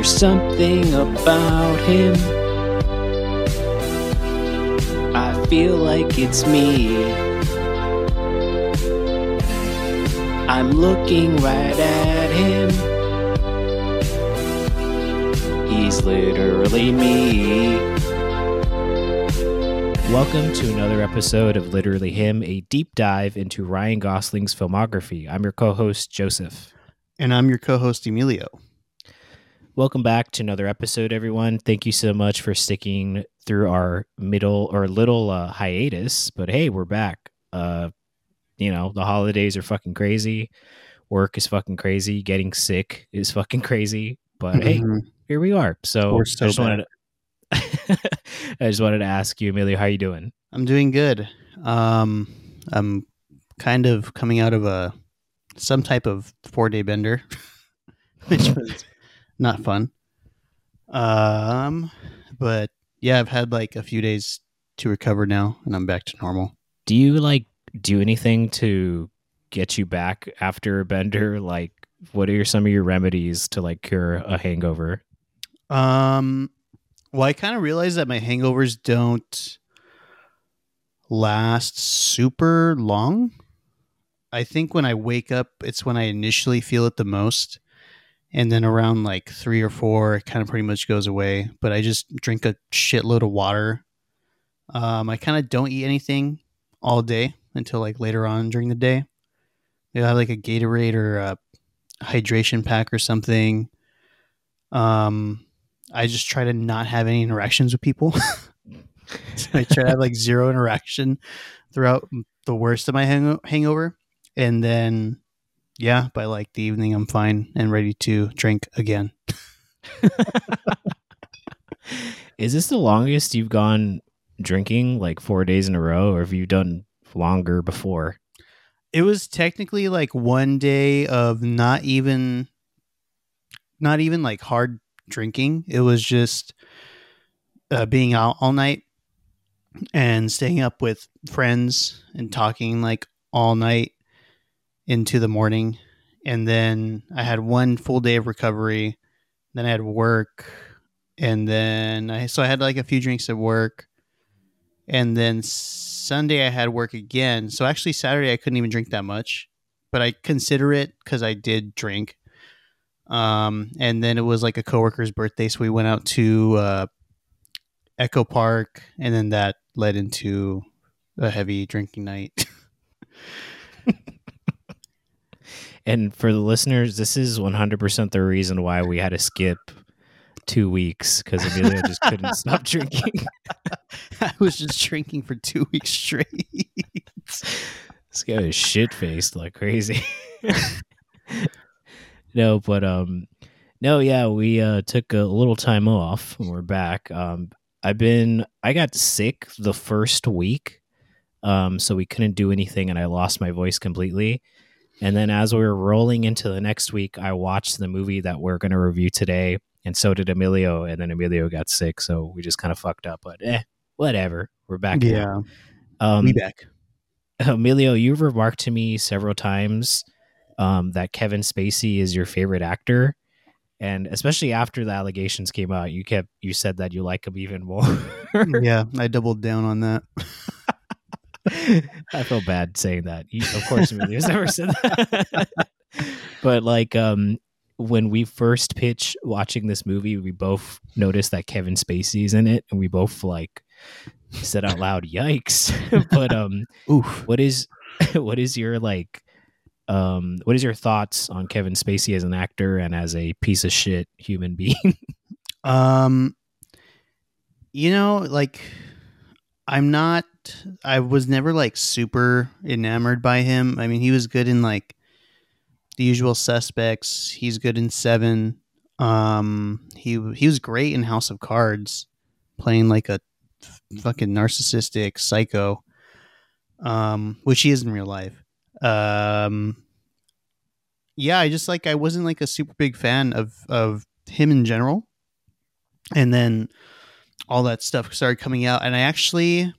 There's something about him. I feel like it's me. I'm looking right at him. He's literally me. Welcome to another episode of Literally Him, a deep dive into Ryan Gosling's filmography. I'm your co host, Joseph. And I'm your co host, Emilio. Welcome back to another episode, everyone. Thank you so much for sticking through our middle or little uh, hiatus. But hey, we're back. Uh, you know, the holidays are fucking crazy. Work is fucking crazy. Getting sick is fucking crazy. But hey, Mhm. here we are. So, so I just wanted to, I just wanted to ask you, Emilio, how you doing? I'm doing good. Um, I'm kind of coming out of a some type of four day bender, which was not fun. Um, but yeah, I've had like a few days to recover now, and I'm back to normal. Do you like do anything to get you back after a bender? Like, what are some of your remedies to like cure a hangover? Um, well, I kind of realized that my hangovers don't last super long. I think when I wake up, it's when I initially feel it the most. And then around like three or four, it kind of pretty much goes away. But I just drink a shitload of water. Um, I kind of don't eat anything all day until like later on during the day. Maybe I have like a Gatorade or a hydration pack or something. Um, I just try to not have any interactions with people. I try to have like zero interaction throughout the worst of my hang- hangover, and then yeah, by like the evening, I'm fine and ready to drink again. Is this the longest you've gone drinking, like four days in a row, or have you done longer before? It was technically like one day of not even, not even like hard drinking. It was just uh, being out all night and staying up with friends and talking like all night into the morning. And then I had one full day of recovery. Then I had work. And then I, so I had like a few drinks at work. And then Sunday I had work again. So actually, Saturday I couldn't even drink that much, but I consider it because I did drink. Um, and then it was like a coworker's birthday. So we went out to uh, Echo Park. And then that led into a heavy drinking night. And for the listeners, this is 100% the reason why we had to skip two weeks because Emilio just couldn't stop drinking. I was just drinking for two weeks straight. This guy was shit faced like crazy. no, but um, no, yeah, we uh took a little time off. and We're back. Um, I've been I got sick the first week, um, so we couldn't do anything, and I lost my voice completely. And then as we were rolling into the next week, I watched the movie that we're going to review today, and so did Emilio. And then Emilio got sick, so we just kind of fucked up. But eh, whatever. We're back. now. Um, we back. Emilio, you've remarked to me several times um, that Kevin Spacey is your favorite actor, and especially after the allegations came out, you kept you said that you like him even more. yeah, I doubled down on that. I feel bad saying that. You- Of course, Emilio's never said that. but like, um, when we first pitched watching this movie, we both noticed that Kevin Spacey's in it, and we both like said out loud, "Yikes!" but um, Oof. what is what is your like um what is your thoughts on Kevin Spacey as an actor and as a piece of shit human being? Um, you know, like I'm not. I was never like super enamored by him. I mean, he was good in like the usual suspects. He's good in Seven. Um, he he was great in House of Cards, playing like a fucking narcissistic psycho. Um, which he is in real life. Um, yeah, I just like I wasn't like a super big fan of of him in general and then all that stuff started coming out and i actually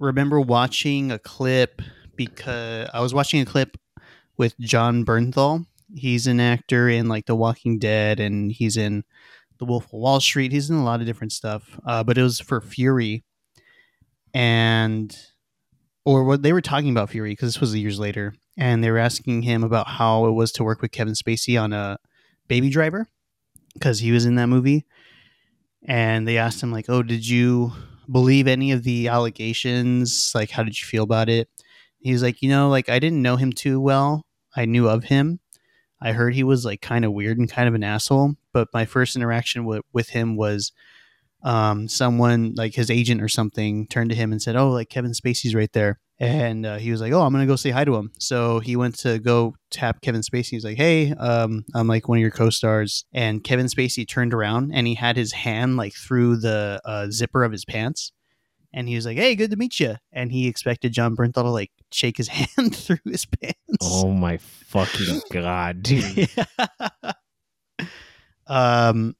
remember watching a clip because i was watching a clip with jon bernthal He's an actor in like The Walking Dead, and he's in The Wolf of Wall Street. He's in a lot of different stuff. Uh, but it was for Fury, and or what they were talking about Fury because this was years later, and they were asking him about how it was to work with Kevin Spacey on a Baby Driver because he was in that movie, and they asked him like, "Oh, did you believe any of the allegations? Like, how did you feel about it?" He's like, "You know, like I didn't know him too well. I knew of him." I heard he was like kind of weird and kind of an asshole, but my first interaction with, with him was um, someone like his agent or something turned to him and said, "Oh, like Kevin Spacey's right there," and uh, he was like, "Oh, I'm gonna go say hi to him." So he went to go tap Kevin Spacey. He's like, "Hey, um, I'm like one of your co-stars," and Kevin Spacey turned around and he had his hand like through the uh, zipper of his pants, and he was like, "Hey, good to meet you," and he expected Jon Bernthal to like shake his hand through his pants. Oh my fucking god, dude. yeah. um.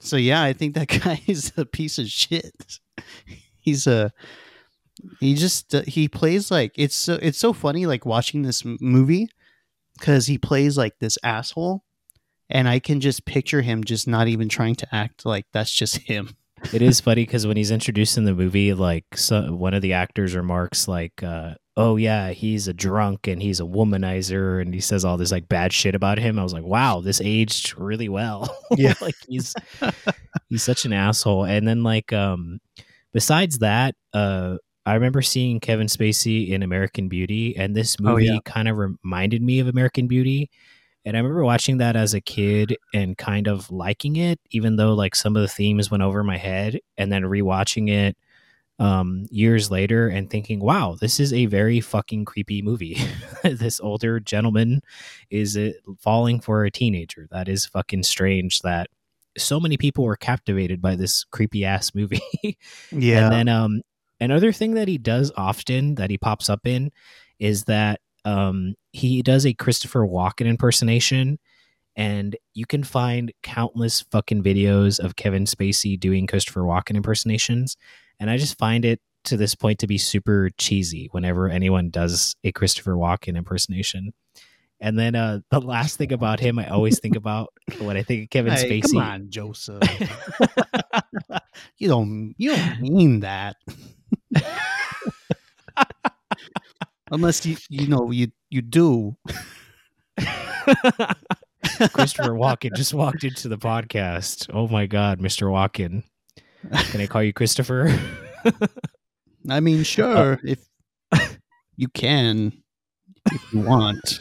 So yeah, I think that guy is a piece of shit. He's a. He just uh, he plays like it's so it's so funny like watching this movie because he plays like this asshole, and I can just picture him just not even trying to act like that's just him. it is funny because when he's introduced in the movie, like so, one of the actors remarks, like, uh, "Oh yeah, he's a drunk and he's a womanizer," and he says all this like bad shit about him. I was like, "Wow, this aged really well." Yeah. like he's he's such an asshole. And then like, um, besides that, uh, I remember seeing Kevin Spacey in American Beauty, and this Oh, movie yeah. kind of reminded me of American Beauty. And I remember watching that as a kid and kind of liking it, even though like some of the themes went over my head, and then rewatching it um, years later and thinking, wow, this is a very fucking creepy movie. this older gentleman is uh, falling for a teenager. That is fucking strange that so many people were captivated by this creepy ass movie. Yeah. And then um another thing that he does often that he pops up in is that um he does a Christopher Walken impersonation and you can find countless fucking videos of Kevin Spacey doing Christopher Walken impersonations and I just find it to this point to be super cheesy whenever anyone does a Christopher Walken impersonation. And then uh the last thing about him I always think about when I think of Kevin Hey, Spacey come on, Joseph. you don't you don't mean that. Unless you you know you you do. Christopher Walken just walked into the podcast. Oh my God, Mr. Walken. Can I call you Christopher? I mean, sure, oh. if you can, if you want.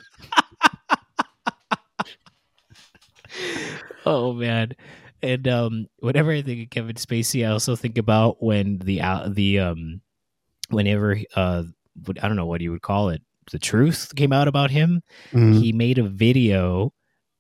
oh man. And um whenever I think of Kevin Spacey, I also think about when the uh, the um whenever uh I don't know what you would call it, the truth came out about him. Mm-hmm. He made a video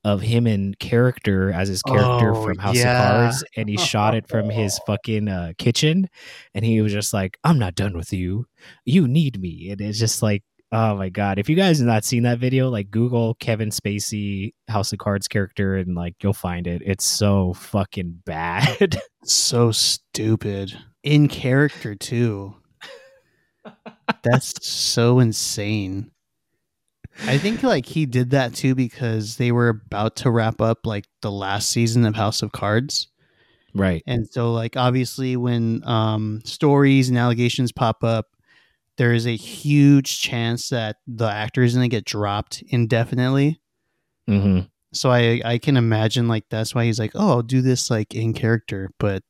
of him in character as his character Oh, from House yeah. of Cards, and he shot it from his fucking uh, kitchen, and he was just like, "I'm not done with you. You need me." And it's just like, oh my god! If you guys have not seen that video, like Google Kevin Spacey House of Cards character, and like you'll find it. It's so fucking bad. So stupid. In character too. That's so insane. I think like he did that too because they were about to wrap up like the last season of House of Cards. right. And so like obviously when um stories and allegations pop up, there is a huge chance that the actor is going to get dropped indefinitely. hmm So I I can imagine like that's why he's like, "Oh, I'll do this like in character," but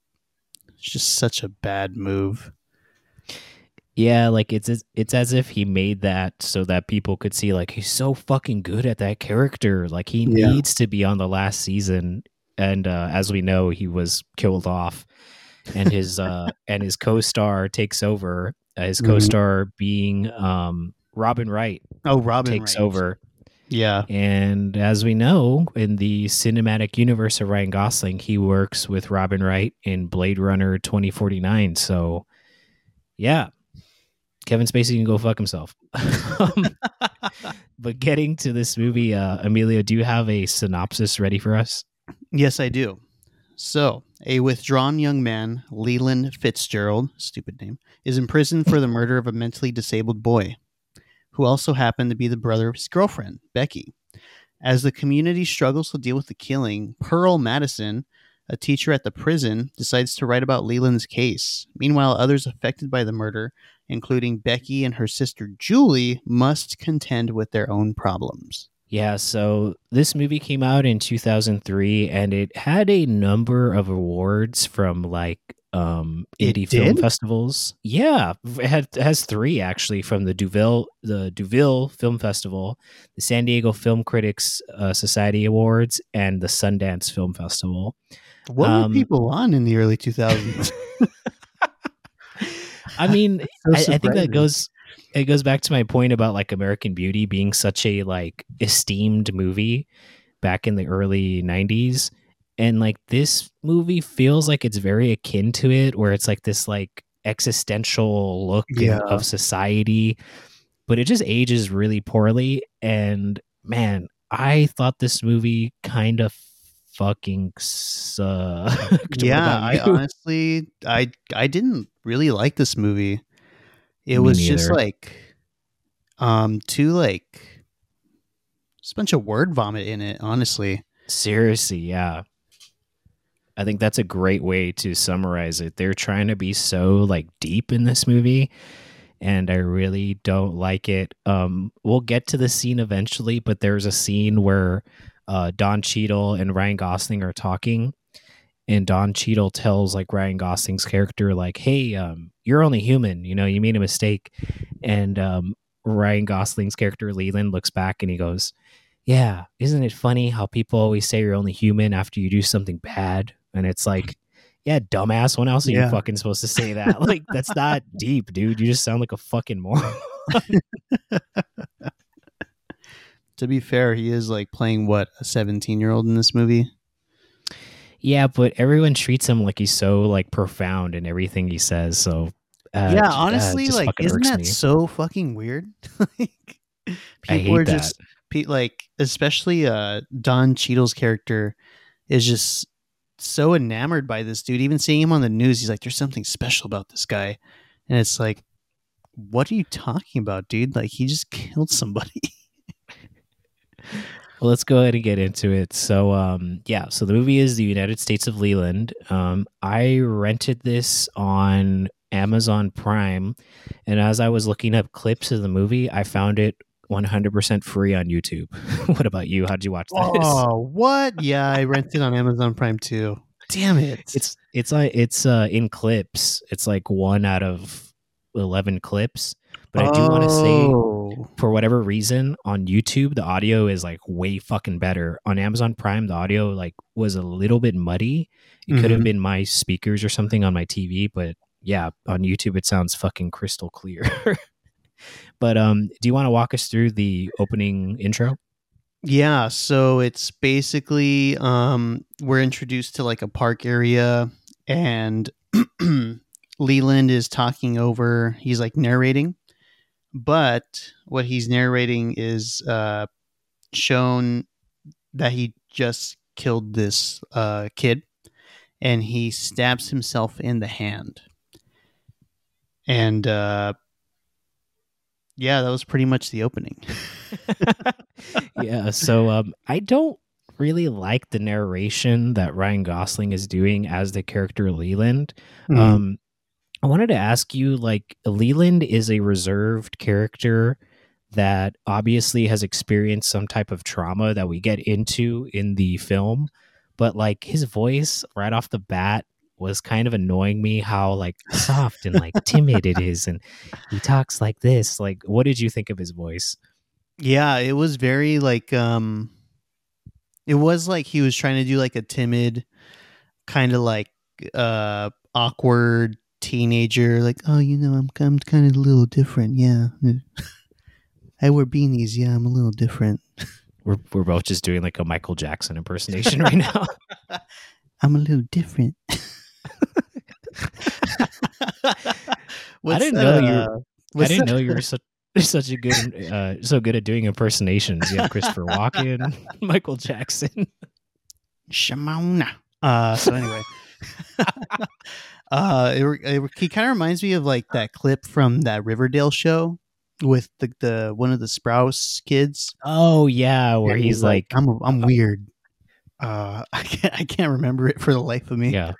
it's just such a bad move. Yeah, like it's as- it's as if he made that so that people could see like he's so fucking good at that character. Like he Yeah. needs to be on the last season, and uh, as we know, he was killed off, and his uh, and his co-star takes over. His Mhm. co-star being um, Robin Wright Oh, Robin takes Wright. over, Yeah. and as we know in the cinematic universe of Ryan Gosling, he works with Robin Wright in Blade Runner twenty forty nine. So, yeah, Kevin Spacey can go fuck himself. But getting to this movie, uh, Emilio, do you have a synopsis ready for us? Yes, I do. So, a withdrawn young man, Leland Fitzgerald, stupid name, is imprisoned for the murder of a mentally disabled boy, who also happened to be the brother of his girlfriend, Becky. As the community struggles to deal with the killing, Pearl Madison, a teacher at the prison, decides to write about Leland's case. Meanwhile, others affected by the murder, including Becky and her sister Julie, must contend with their own problems. Yeah, so this movie came out in 2003 and it had a number of awards from like um It indie film festivals. Yeah, it, had, it has 3 actually from the Deauville the Deauville Film Festival, the San Diego Film Critics uh, Society Awards and the Sundance Film Festival. What Um, were people on in the early 2000s? I mean, So I, I think that goes it goes back to my point about like American Beauty being such a like esteemed movie back in the early 90s and like this movie feels like it's very akin to it where it's like this like existential look Yeah. of society. But it just ages really poorly. And man I thought this movie kind of fucking sucked. Yeah, I honestly, I I didn't really like this movie. It Me was just like, um, too like, just a bunch of word vomit in it. Honestly, Seriously, yeah. I think that's a great way to summarize it. They're trying to be so like deep in this movie and I really don't like it. Um we'll get to the scene eventually, but there's a scene where uh Don Cheadle and Ryan Gosling are talking and Don Cheadle tells like Ryan Gosling's character like, "Hey, um you're only human, you know, you made a mistake." And um Ryan Gosling's character Leland looks back and he goes, yeah, isn't it funny how people always say you're only human after you do something bad? And it's like, yeah, dumbass. When else are Yeah. you fucking supposed to say that? like, that's not deep, dude. You just sound like a fucking moron. to be fair, he is like playing what a seventeen-year-old in this movie. Yeah, but everyone treats him like he's so like profound in everything he says. So, uh, yeah, uh, honestly, like, isn't that me. so fucking weird? like, people are that. just pe- like, especially uh Don Cheadle's character is just so enamored by this dude. Even seeing him on the news, he's like, "There's something special about this guy," and it's like, "What are you talking about, dude? Like, he just killed somebody." Well, let's go ahead and get into it. So, um, yeah, so the movie is The United States of Leland. Um, I rented this on Amazon Prime, and as I was looking up clips of the movie, I found it 100% free on YouTube. what about you? How'd you watch this? oh, what? Yeah, I rented on Amazon Prime too. Damn it! It's it's like it's uh, in clips. It's like one out of 11 clips. But I do want to say Oh. for whatever reason on YouTube the audio is like way fucking better. On Amazon Prime the audio like was a little bit muddy. It could have Mhm. been my speakers or something on my TV, but yeah, on YouTube it sounds fucking crystal clear. but um do you want to walk us through the opening intro? Yeah, so it's basically um we're introduced to like a park area and Leland is talking over he's like narrating but what he's narrating is uh shown that he just killed this uh kid and he stabs himself in the hand. And uh yeah, that was pretty much the opening. yeah, so um I don't really like the narration that Ryan Gosling is doing as the character Leland. Hmm. Um, I wanted to ask you, like, Leland is a reserved character that obviously has experienced some type of trauma that we get into in the film, but like his voice right off the bat was kind of annoying me how like soft and like timid it is and he talks like this. Like what did you think of his voice? Yeah, it was very like um it was like he was trying to do like a timid kind of like uh awkward teenager like oh you know I'm I'm kind of a little different. Yeah. I wear beanies. Yeah I'm a little different. We're, we're both just doing like a michael jackson impersonation right now. I'm a little different. I didn't know you- uh, i didn't that- know you were such such a good uh so good at doing impersonations. You have christopher walken michael jackson. Shimona. Uh, so anyway, uh, it, it, he kind of reminds me of like that clip from that Riverdale show with the, the one of the Sprouse kids. Oh yeah, where And he's like, I'm I'm weird. Uh, I can't I can't remember it for the life of me. yeah.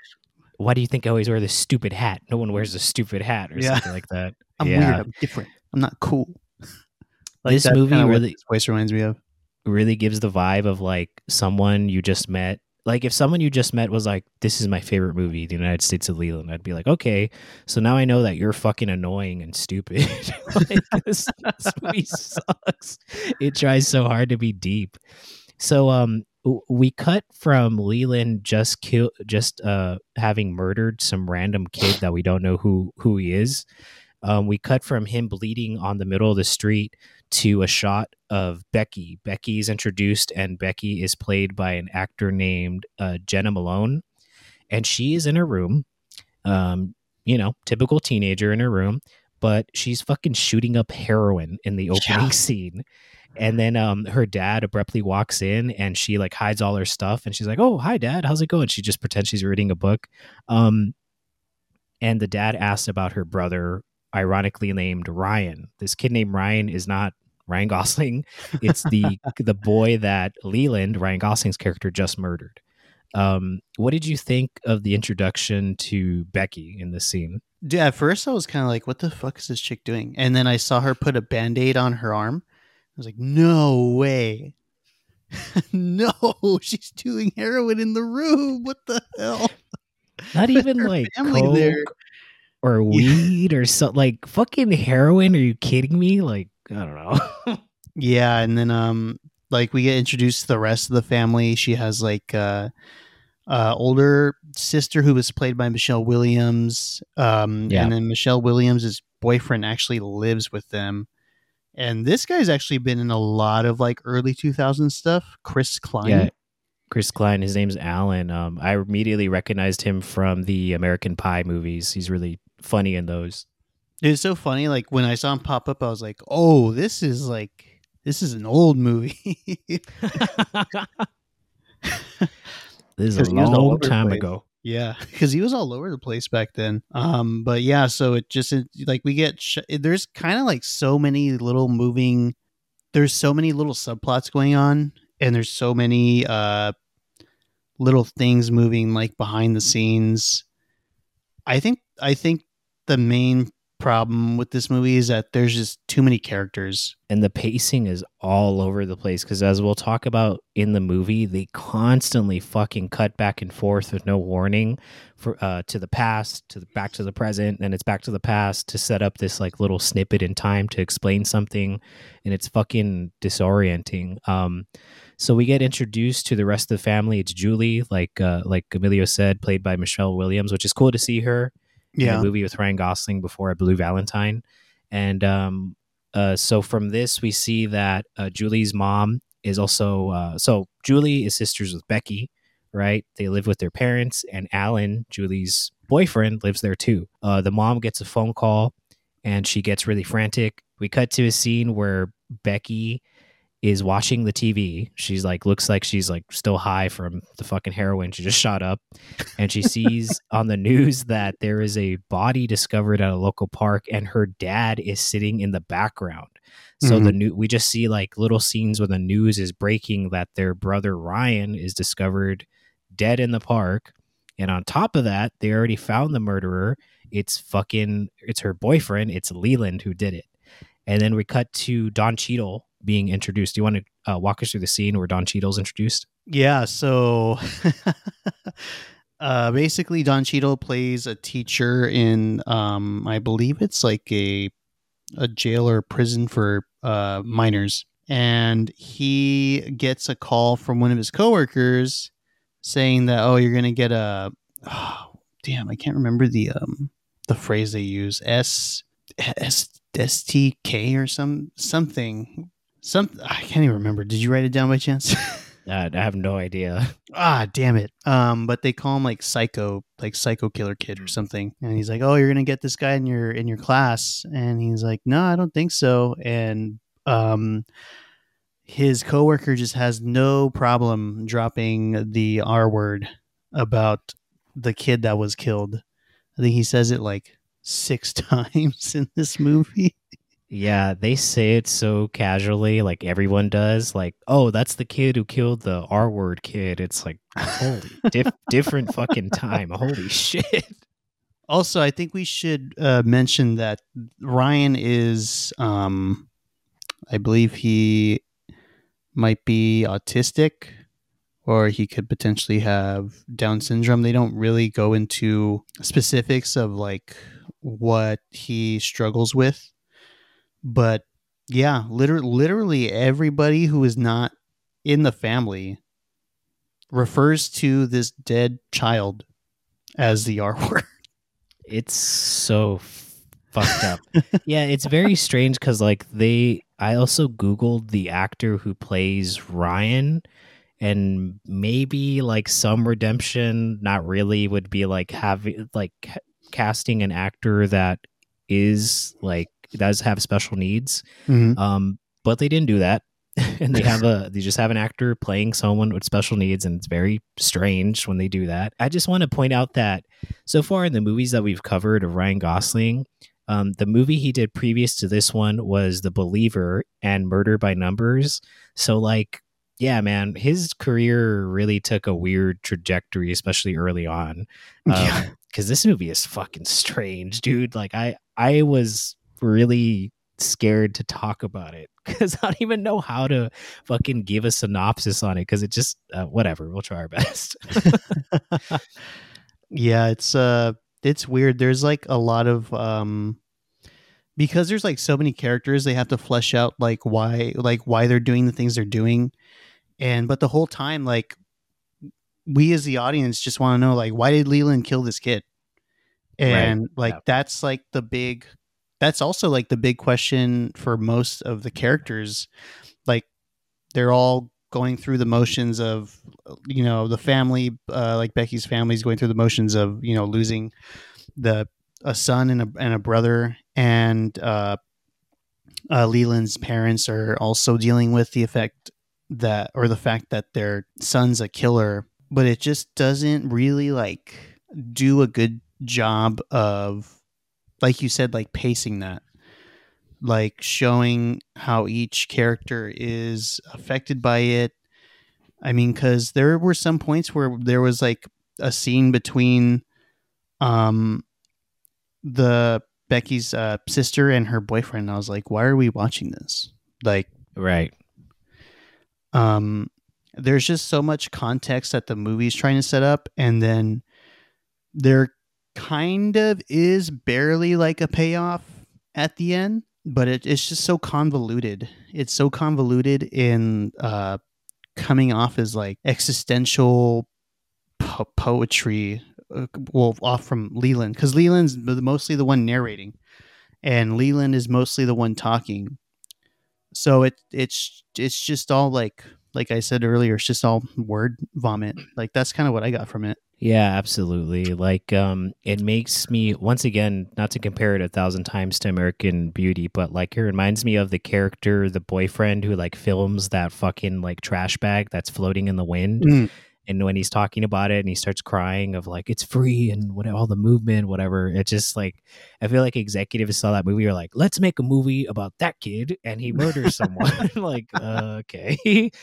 Why do you think I always wear this stupid hat? No one wears a stupid hat or Yeah. something like that. I'm yeah. weird. I'm different. I'm not cool. This movie really- voice reminds me of. really gives the vibe of like someone you just met. Like if someone you just met was like, "This is my favorite movie, The United States of Leland," I'd be like, "Okay, so now I know that you're fucking annoying and stupid. like, this, this movie sucks. It tries so hard to be deep." So, um, we cut from Leland just kill, just uh, having murdered some random kid that we don't know who who he is. Um, we cut from him bleeding on the middle of the street to a shot of Becky. Becky is introduced, and Becky is played by an actor named uh, Jena Malone, and she is in her room. Um, you know, typical teenager in her room, but she's fucking shooting up heroin in the opening Yeah. scene. And then um, her dad abruptly walks in, and she like hides all her stuff, and she's like, "Oh, hi, dad. How's it going?" She just pretends she's reading a book. Um, and the dad asks about her brother, ironically named Ryan. This kid named Ryan is not Ryan Gosling. It's the the boy that Leland, Ryan Gosling's character, just murdered. Um, what did you think of the introduction to Becky in this scene? Dude, at first I was kind of like, "What the fuck is this chick doing?" And then I saw her put a band aid on her arm. I was like, "No way, no, she's doing heroin in the room. What the hell?" Not even like coke there. Or weed or something like fucking heroin. Are you kidding me? Like I don't know. Yeah, and then um, like we get introduced to the rest of the family. She has like uh, uh, older sister who was played by Michelle Williams. Um, Yeah. and then Michelle Williams' boyfriend actually lives with them. And this guy's actually been in a lot of like early 2000s stuff. Chris Klein. Yeah. Chris Klein, his name's Alan. Um, I immediately recognized him from the American Pie movies. He's really funny in those. It's so funny. Like when I saw him pop up, I was like, "Oh, this is like this is an old movie." This is a he was all long time place. ago. Yeah, because he was all over the place back then. Um, but yeah, so it just it, like we get sh- there's kind of like so many little moving. There's so many little subplots going on, and there's so many uh little things moving like behind the scenes. I think I think the main problem with this movie is that there's just too many characters. and the pacing is all over the place because as we'll talk about in the movie they constantly fucking cut back and forth with no warning for uh to the past to the back to the present and it's back to the past to set up this like little snippet in time to explain something and it's fucking disorienting. Um so we get introduced to the rest of the family. It's julie like uh like emilio said played by michelle williams which is cool to see her Yeah, the movie with Ryan Gosling before Blue Valentine. And um, uh, so from this, we see that uh, Julie's mom is also uh, so Julie is sisters with Becky, right? They live with their parents, and Alan, Julie's boyfriend, lives there too. Uh, the mom gets a phone call, and she gets really frantic. We cut to a scene where Becky is watching the TV. She's like, looks like she's like still high from the fucking heroin she just shot up. And she sees on the news that there is a body discovered at a local park and her dad is sitting in the background. So the mm-hmm. new we just see like little scenes where the news is breaking that their brother Ryan is discovered dead in the park. And on top of that, they already found the murderer. It's fucking it's her boyfriend. It's Leland who did it. And then we cut to Don Cheadle being introduced. Do you want to uh, walk us through the scene where Don Cheadle's introduced? Yeah, so uh basically Don Cheadle plays a teacher in um I believe it's like a a jail or prison for uh minors. And he gets a call from one of his coworkers saying that oh you're gonna get a oh, damn, I can't remember the um the phrase they use. S S STK or some something. Some I can't even remember. Did you write it down by chance? I have no idea. ah damn it. Um but they call him like psycho like psycho killer kid or something. And he's like oh you're gonna get this guy in your in your class. And he's like no i don't think so. And um his coworker just has no problem dropping the r word about the kid that was killed. I think he says it like six times in this movie Yeah, they say it so casually, like everyone does. Like, oh, that's the kid who killed the R word kid. It's like, holy, diff- different fucking time. Holy shit. Also, I think we should uh, mention that Ryan is, um, I believe he might be autistic or he could potentially have Down syndrome. They don't really go into specifics of like what he struggles with but yeah, literally, literally everybody who is not in the family refers to this dead child as the R word. It's so fucked up. yeah, it's very strange because like they. I also googled the actor who plays Ryan, and maybe like some redemption. Not really would be like having like casting an actor that is like does have special needs. Mm-hmm. Um, but they didn't do that. and they have a they just have an actor playing someone with special needs and it's very strange when they do that. I just want to point out that so far in the movies that we've covered of Ryan Gosling, um, the movie he did previous to this one was The Believer and Murder by Numbers. So like yeah, man, his career really took a weird trajectory, especially early on. Um, Yeah. because this movie is fucking strange, dude. Like I, I was really scared to talk about it because I don't even know how to fucking give a synopsis on it because it just uh, whatever. We'll try our best. yeah, it's uh it's weird. There's like a lot of um because there's like so many characters they have to flesh out like why like why they're doing the things they're doing. And but the whole time like we as the audience just want to know like why did Leland kill this kid? And like yeah. that's like the big that's also like the big question for most of the characters like they're all going through the motions of you know the family uh, like becky's family is going through the motions of you know losing the a son and a, and a brother and uh, uh, leland's parents are also dealing with the effect that or the fact that their son's a killer but it just doesn't really like do a good job of like you said like pacing that like showing how each character is affected by it i mean because there were some points where there was like a scene between um the becky's uh, sister and her boyfriend i was like why are we watching this like right. um there's just so much context that the movie's trying to set up and then there kind of is barely like a payoff at the end but it, it's just so convoluted. It's so convoluted in uh coming off as like existential po- poetry uh, well off from leland because leland's mostly the one narrating and leland is mostly the one talking. So it it's it's just all like like i said earlier it's just all word vomit like that's kind of what i got from it Yeah, absolutely. Like, um, it makes me once again not to compare it a thousand times to American Beauty, but like it reminds me of the character, the boyfriend who like films that fucking like trash bag that's floating in the wind. Mm. And when he's talking about it and he starts crying of like it's free and what all the movement, whatever, it just like I feel like executives saw that movie are like, let's make a movie about that kid and he murders someone. like, uh, okay.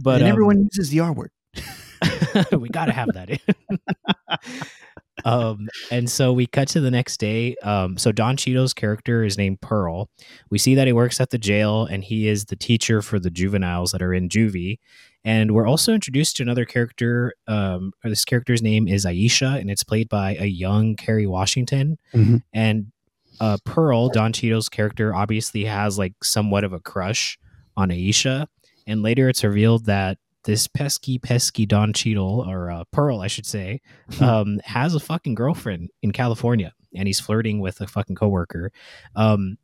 But and um, everyone uses the r word we got to have that in. um, and so we cut to the next day. Um, so Don Cheadle's character is named Pearl. We see that he works at the jail and he is the teacher for the juveniles that are in juvie. And we're also introduced to another character. Um, this character's name is Aisha, and it's played by a young Kerry Washington. Mhm. And uh, Pearl, Don Cheadle's character, obviously has like somewhat of a crush on Aisha. And later it's revealed that this pesky, pesky Don Cheadle, or uh, Pearl, I should say, um, has a fucking girlfriend in California, and he's flirting with a fucking coworker. Um,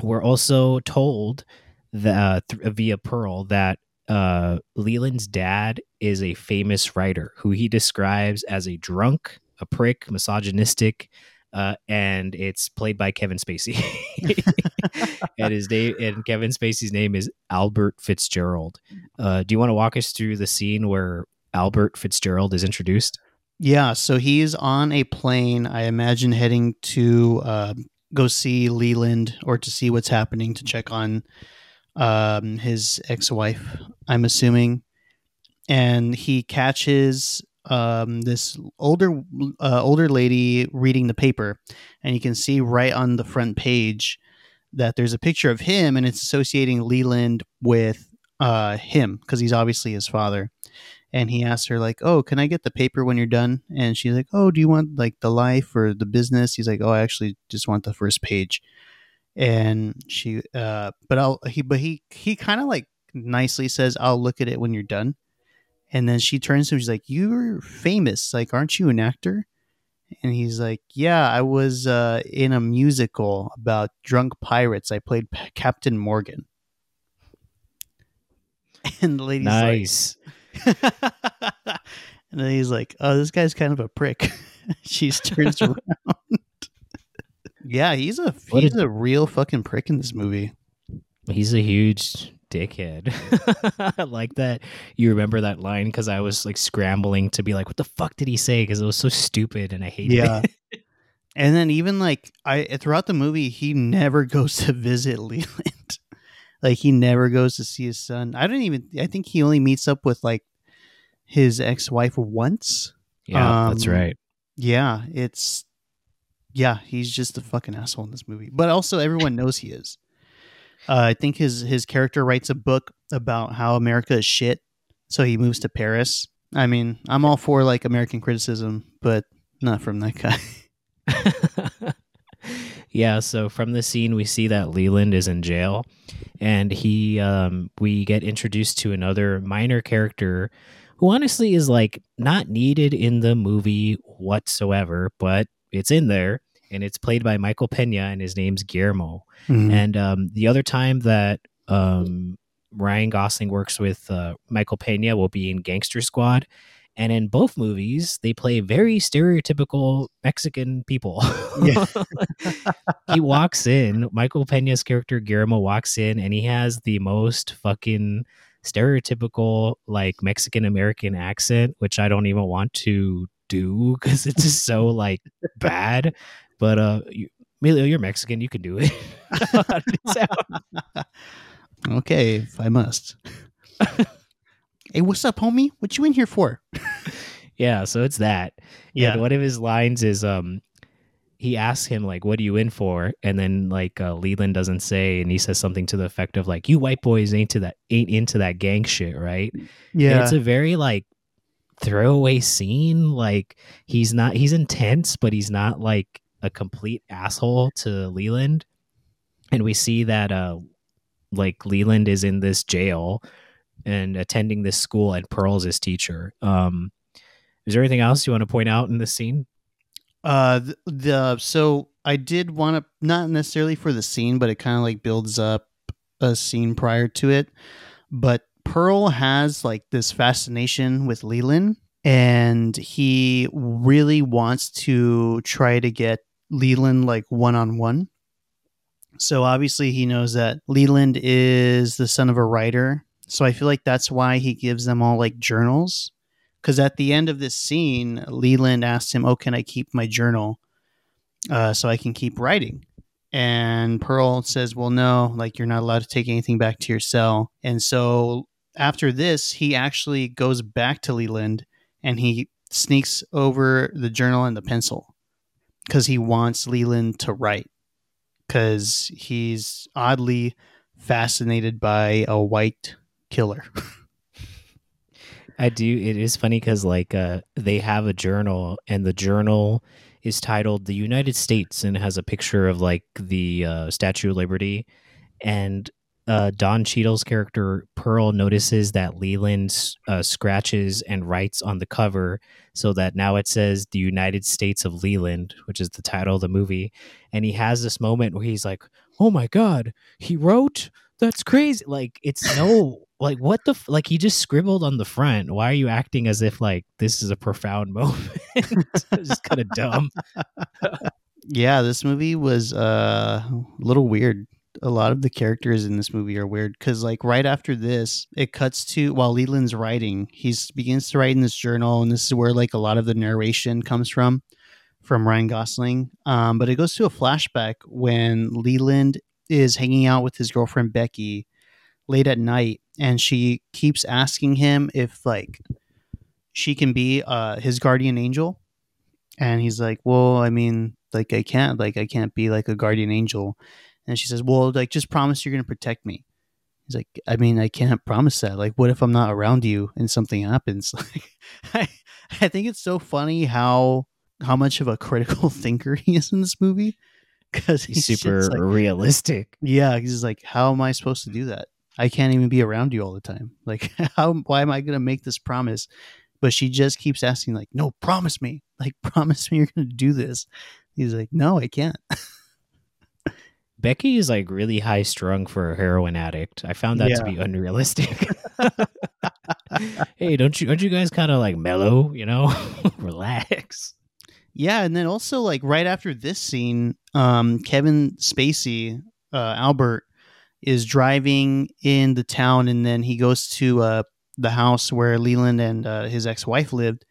we're also told that th- via Pearl that uh, Leland's dad is a famous writer who he describes as a drunk, a prick, misogynistic, uh, and it's played by Kevin Spacey. and his name and Kevin Spacey's name is Albert Fitzgerald. Uh, do you want to walk us through the scene where Albert Fitzgerald is introduced? Yeah, so he's on a plane, I imagine heading to uh, go see Leland or to see what's happening to check on um, his ex-wife. I'm assuming, and he catches um, this older uh, older lady reading the paper, and you can see right on the front page that there's a picture of him, and it's associating Leland with uh, him because he's obviously his father. And he asks her like, "Oh, can I get the paper when you're done?" And she's like, "Oh, do you want like the life or the business?" He's like, "Oh, I actually just want the first page." And she, uh, but I'll he, but he he kind of like nicely says, "I'll look at it when you're done." And then she turns to him. She's like, "You're famous. Like, aren't you an actor?" And he's like, "Yeah, I was uh, in a musical about drunk pirates. I played P- Captain Morgan." And the lady's nice. like, and then he's like, "Oh, this guy's kind of a prick." she turns around. Yeah, he's a What he's a real fucking prick in this movie. He's a huge dickhead. I like that you remember that line because I was like scrambling to be like, what the fuck did he say? Because it was so stupid and I hated Yeah. it. And then even like I throughout the movie, he never goes to visit Leland. like he never goes to see his son. I don't even. I think he only meets up with like his ex-wife once. yeah, that's Um, right. Yeah, it's yeah. He's just a fucking asshole in this movie. But also, everyone knows he is. Uh, I think his his character writes a book about how America is shit, so he moves to Paris. I mean, I'm all for like American criticism, but not from that guy. yeah, so from the scene we see that Leland is in jail and he um we get introduced to another minor character who honestly is like not needed in the movie whatsoever, but it's in there and it's played by Michael Pena and his name's Guillermo. And um, the other time that um, Ryan Gosling works with uh, Michael Pena will be in Gangster Squad. And in both movies, they play very stereotypical Mexican people. He walks in, Michael Pena's character Guillermo walks in, and he has the most fucking stereotypical, like Mexican American accent, which I don't even want to do because it's just so like bad. But uh, you, Emilio, you're Mexican. You can do it. How did it sound? okay, if I must. hey, what's up, homie? What you in here for? yeah, so it's that. Yeah. And one of his lines is um he asks him like what are you in for and then like uh, leland doesn't say and he says something to the effect of like you white boys ain't to that ain't into that gang shit right And Yeah, it's a very like throwaway scene like he's not he's intense but he's not like a complete asshole to leland. And we see that uh like leland is in this jail and attending this school and pearl's his teacher. Um is there anything else you want to point out in this scene? Uh, the, the so I did want to not necessarily for the scene, but it kind of like builds up a scene prior to it. But Pearl has like this fascination with Leland, and he really wants to try to get Leland like one on one. So obviously he knows that Leland is the son of a writer. So I feel like that's why he gives them all like journals because at the end of this scene, Leland asks him, "Oh, can I keep my journal uh, so I can keep writing?" And Pearl says, "Well, no, like you're not allowed to take anything back to your cell." And so after this, he actually goes back to Leland and he sneaks over the journal and the pencil because he wants Leland to write because he's oddly fascinated by a white killer. I do. It is funny because like uh, they have a journal, and the journal is titled "The United States" and has a picture of like the uh, Statue of Liberty. And uh, Don Cheadle's character Pearl notices that Leland uh, scratches and writes on the cover, so that now it says "The United States of Leland," which is the title of the movie. And he has this moment where he's like, "Oh my god, he wrote." That's crazy. Like it's no like what the f- like he just scribbled on the front why are you acting as if like this is a profound moment it's just kind of dumb Yeah, this movie was uh, a little weird. A lot of the characters in this movie are weird because, like, right after this, it cuts to while Leland's writing, he begins to write in this journal, and this is where like a lot of the narration comes from from Ryan Gosling. Um, but it goes to a flashback when Leland is hanging out with his girlfriend Becky late at night, and she keeps asking him if like she can be uh, his guardian angel, and he's like, "Well, I mean, like I can't, like I can't be like a guardian angel." And she says, "Well, like just promise you're gonna protect me." He's like, "I mean, I can't promise that. Like, what if I'm not around you and something happens?" Like, I, I think it's so funny how how much of a critical thinker he is in this movie because he's, he's super like, realistic. Yeah, he's just like, how am I supposed to do that? I can't even be around you all the time. Like, how? Why am I going to make this promise? But she just keeps asking, like, no, promise me, like, promise me you're going to do this. He's like, no, I can't. Becky is like really high strung for a heroin addict. I found that yeah. to be unrealistic. hey, don't you don't you guys kind of like mellow, you know? Relax. Yeah, and then also like right after this scene, um, Kevin Spacey, uh, Albert, is driving in the town, and then he goes to uh, the house where Leland and uh, his ex-wife lived,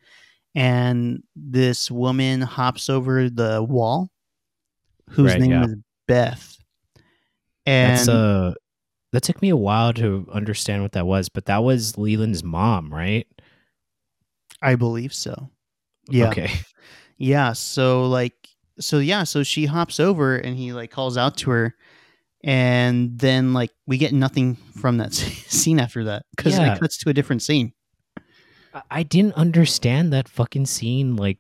and this woman hops over the wall, whose right, name yeah. is Beth. And That's, uh, that took me a while to understand what that was, but that was Leland's mom, right? I believe so. Yeah. Okay. Yeah, so like so yeah, so she hops over and he like calls out to her and then like we get nothing from that scene after that cuz yeah. it cuts to a different scene. I didn't understand that fucking scene like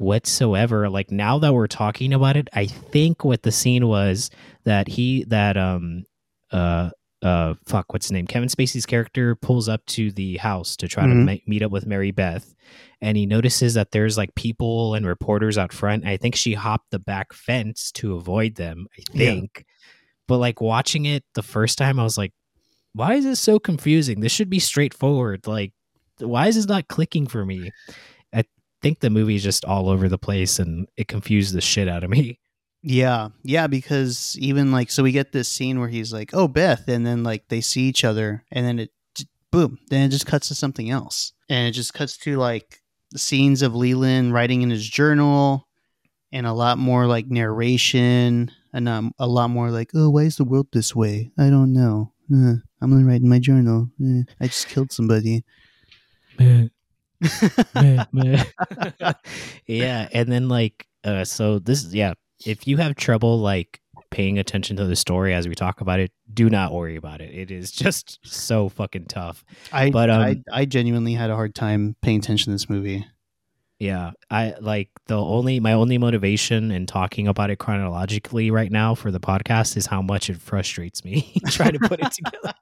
whatsoever. Like now that we're talking about it, I think what the scene was that he that um uh uh fuck what's his name kevin spacey's character pulls up to the house to try mm-hmm. to ma- meet up with mary beth and he notices that there's like people and reporters out front i think she hopped the back fence to avoid them i think yeah. but like watching it the first time i was like why is this so confusing this should be straightforward like why is this not clicking for me think the movie is just all over the place and it confused the shit out of me yeah, yeah, because even like so we get this scene where he's like, "Oh, Beth," and then like they see each other, and then it, boom, then it just cuts to something else, and it just cuts to like the scenes of Leland writing in his journal, and a lot more like narration, and um, a lot more like, "Oh, why is the world this way? I don't know. Uh, I'm gonna write in my journal. Uh, I just killed somebody." yeah, and then like, uh, so this, yeah, if you have trouble like paying attention to the story as we talk about it, do not worry about it. It is just so fucking tough. I but um, I, I genuinely had a hard time paying attention to this movie. Yeah, I like the only my only motivation in talking about it chronologically right now for the podcast is how much it frustrates me trying to put it together.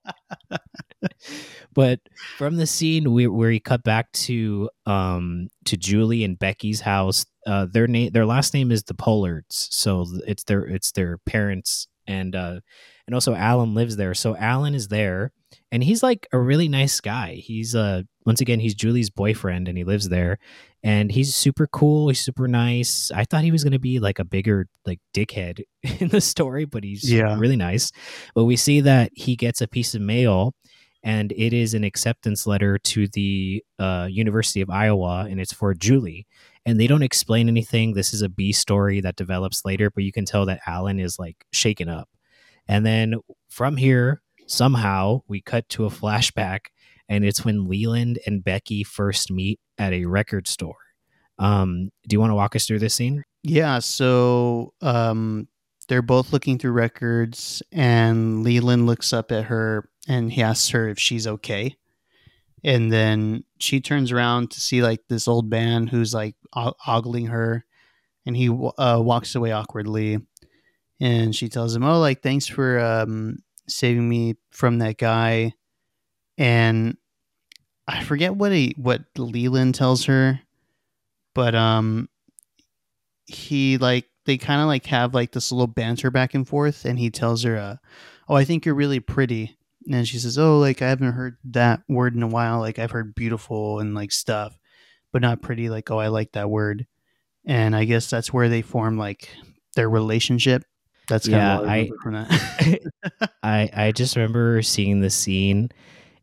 but from the scene we, where he cut back to um to Julie and Becky's house, uh, their name their last name is the Pollards, so it's their it's their parents and uh and also Alan lives there. So Alan is there and he's like a really nice guy. He's uh once again he's Julie's boyfriend and he lives there and he's super cool, he's super nice. I thought he was going to be like a bigger like dickhead in the story, but he's yeah. really nice. But we see that he gets a piece of mail and it is an acceptance letter to the uh, University of Iowa, and it's for Julie. And they don't explain anything. This is a B story that develops later, but you can tell that Alan is like shaken up. And then from here, somehow we cut to a flashback, and it's when Leland and Becky first meet at a record store. Um, do you want to walk us through this scene? Yeah. So um, they're both looking through records, and Leland looks up at her and he asks her if she's okay. And then she turns around to see like this old man who's like ogling her, and he uh, walks away awkwardly. And she tells him, "Oh, like thanks for um, saving me from that guy." And I forget what he what Leland tells her, but um, he like they kind of like have like this little banter back and forth, and he tells her, uh, "Oh, I think you're really pretty." And she says, "Oh, like I haven't heard that word in a while. Like I've heard beautiful and like stuff, but not pretty. Like oh, I like that word." And I guess that's where they form like their relationship. That's yeah. I I, I I just remember seeing the scene,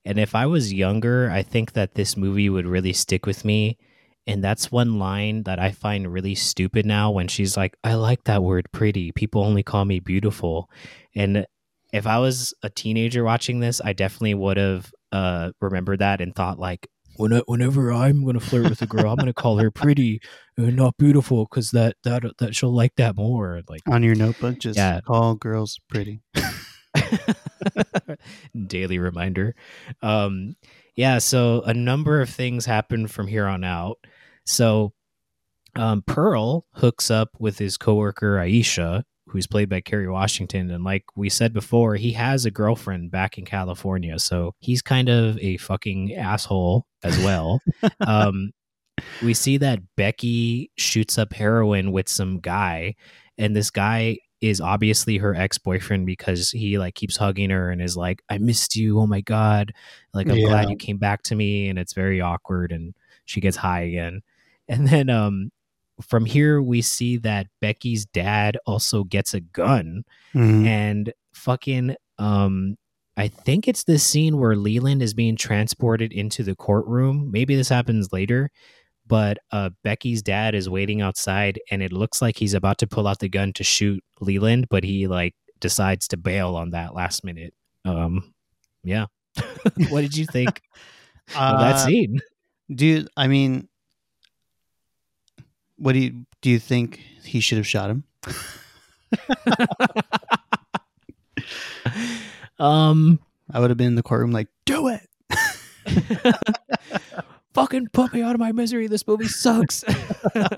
and if I was younger, I think that this movie would really stick with me. And that's one line that I find really stupid now when she's like, I like that word pretty. People only call me beautiful. And if I was a teenager watching this, I definitely would have uh, remembered that and thought, like, when I, whenever I'm going to flirt with a girl, I'm going to call her pretty and not beautiful because that, that, that she'll like that more. Like, On your notebook, just Yeah. call girls pretty. daily reminder. Um, yeah, so a number of things happen from here on out. So um, Pearl hooks up with his coworker Aisha, who's played by Kerry Washington, and like we said before, he has a girlfriend back in California, so he's kind of a fucking asshole as well. um, we see that Becky shoots up heroin with some guy, and this guy is obviously her ex-boyfriend because he like keeps hugging her and is like i missed you. Oh my god. Like i'm glad you came back to me and it's very awkward and she gets high again. And then um from here we see that becky's dad also gets a gun Mhm. and fucking um I think it's this scene where Leland is being transported into the courtroom. Maybe this happens later, but uh Becky's dad is waiting outside and it looks like he's about to pull out the gun to shoot Leland, but he like decides to bail on that last minute. Um yeah. what did you think of that Uh, scene? Dude, I mean, what do you do? You think he should have shot him? um I would have been in the courtroom like, do it. fucking put me out of my misery. This movie sucks. uh,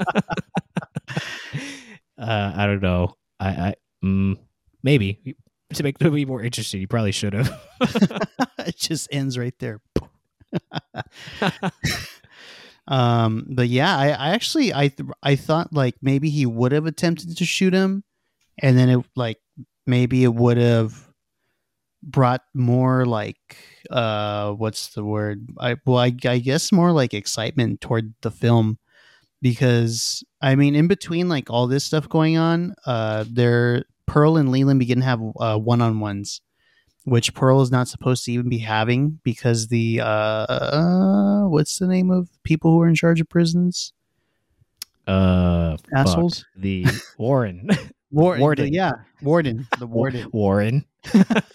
I don't know. I, I mm, maybe to make the movie more interesting, you probably should have. it just ends right there. Um, but yeah, I, I actually I th- I thought like maybe he would have attempted to shoot him, and then it like maybe it would have brought more like uh what's the word? I well I, I guess more like excitement toward the film because I mean in between like all this stuff going on uh there Pearl and Leland begin to have uh, one-on-ones which Pearl is not supposed to even be having because the uh, uh what's the name of people who are in charge of prisons Uh, fuck. assholes The Warren. War- Warden. the- yeah warden the warden Warren.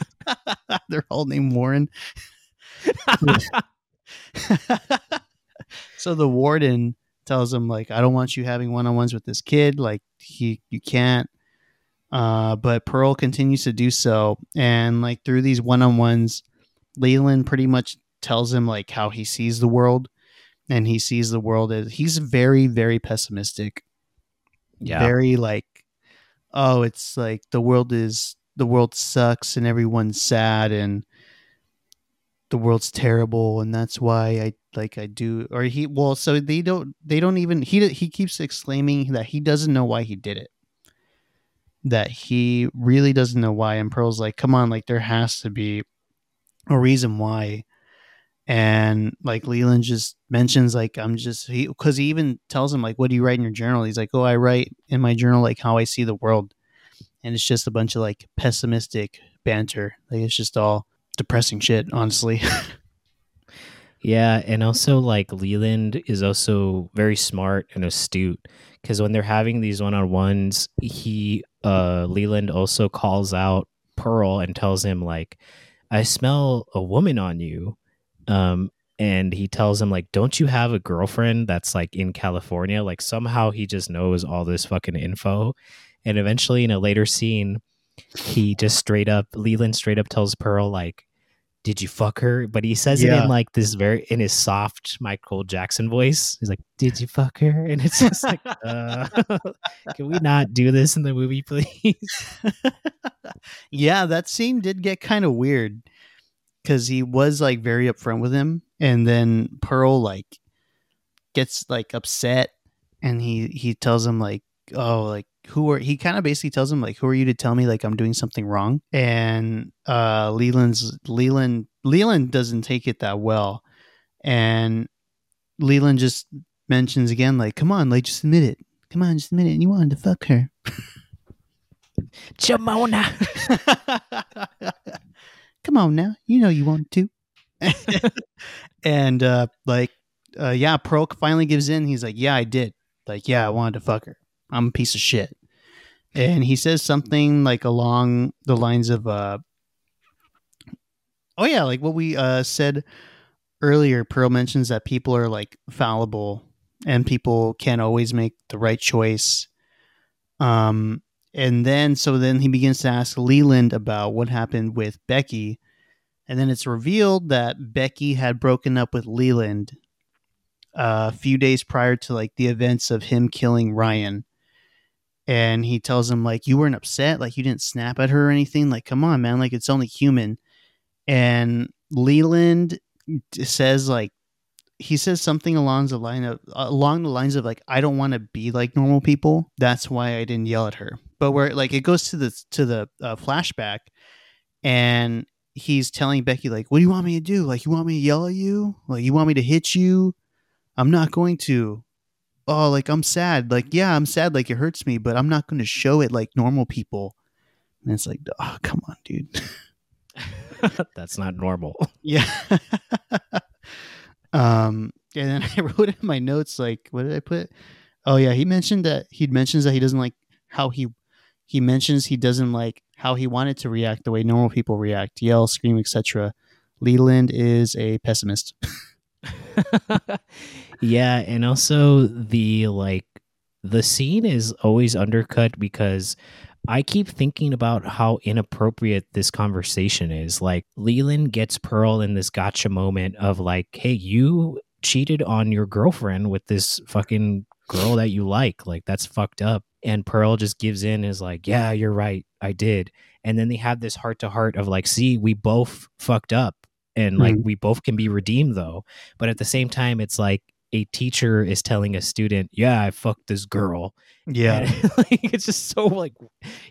their whole name Warren so the warden tells him like i don't want you having one-on-ones with this kid like he you can't uh but pearl continues to do so. And like through these one-on-ones leland pretty much tells him like how he sees the world. And he sees the world as he's very very pessimistic. Yeah. very like oh it's like the world is the world sucks and everyone's sad and the world's terrible and that's why i like i do or he well so they don't they don't even he he keeps exclaiming that he doesn't know why he did it that he really doesn't know why. And pearl's like come on like there has to be a reason why. And like leland just mentions like i'm just he because he even tells him like what do you write in your journal? He's like oh i write in my journal like how i see the world. And it's just a bunch of like pessimistic banter. Like it's just all depressing shit honestly. Yeah, and also like Leland is also very smart and astute because when they're having these one-on-ones, he uh Leland also calls out Pearl and tells him like I smell a woman on you. Um and he tells him like don't you have a girlfriend that's like in California? Like somehow he just knows all this fucking info. And eventually in a later scene, he just straight up Leland straight up tells Pearl like did you fuck her? But he says it in like this very in his soft Michael Jackson voice. He's like, "Did you fuck her?" And it's just like, uh, can we not do this in the movie, please? yeah that scene did get kind of weird because he was like very upfront with him and then pearl like gets like upset and he he tells him like oh like who are he kind of basically tells him like who are you to tell me like i'm doing something wrong and uh leland's leland leland doesn't take it that well and leland just mentions again like come on like just admit it come on just admit it and you wanted to fuck her Jamona. Come on now, you know you want to. and uh like uh, yeah, Pearl finally gives in. He's like, yeah, I did. Like, yeah, I wanted to fuck her. I'm a piece of shit. And he says something like along the lines of, uh, oh yeah, like what we uh, said earlier. Pearl mentions that people are like fallible and people can't always make the right choice. Um, and then so then he begins to ask Leland about what happened with Becky, and then it's revealed that Becky had broken up with Leland uh, a few days prior to like the events of him killing Ryan. And he tells him like you weren't upset, like you didn't snap at her or anything. Like, come on, man, like it's only human. And Leland says like he says something along the line of along the lines of like I don't want to be like normal people. That's why I didn't yell at her. But where like it goes to the to the uh, flashback, and he's telling Becky like, "What do you want me to do? Like, you want me to yell at you? Like, you want me to hit you? I'm not going to. Oh, like I'm sad. Like, yeah, I'm sad. Like it hurts me, but I'm not going to show it like normal people." And it's like, oh, come on, dude. That's not normal. Yeah. um, and then I wrote in my notes like, what did I put? Oh yeah, he mentioned that he mentions that he doesn't like how he he mentions he doesn't like how he wanted to react the way normal people react, yell, scream, etc. Leland is a pessimist. Yeah, and also the like the scene is always undercut because I keep thinking about how inappropriate this conversation is. Like Leland gets Pearl in this gotcha moment of like, hey, you cheated on your girlfriend with this fucking girl that you like. Like that's fucked up. And Pearl just gives in is like, yeah, you're right. I did. And then they have this heart to heart of like, see, we both fucked up and like mm-hmm. we both can be redeemed though. But at the same time, it's like a teacher is telling a student, yeah, I fucked this girl. Yeah. And, like, it's just so like,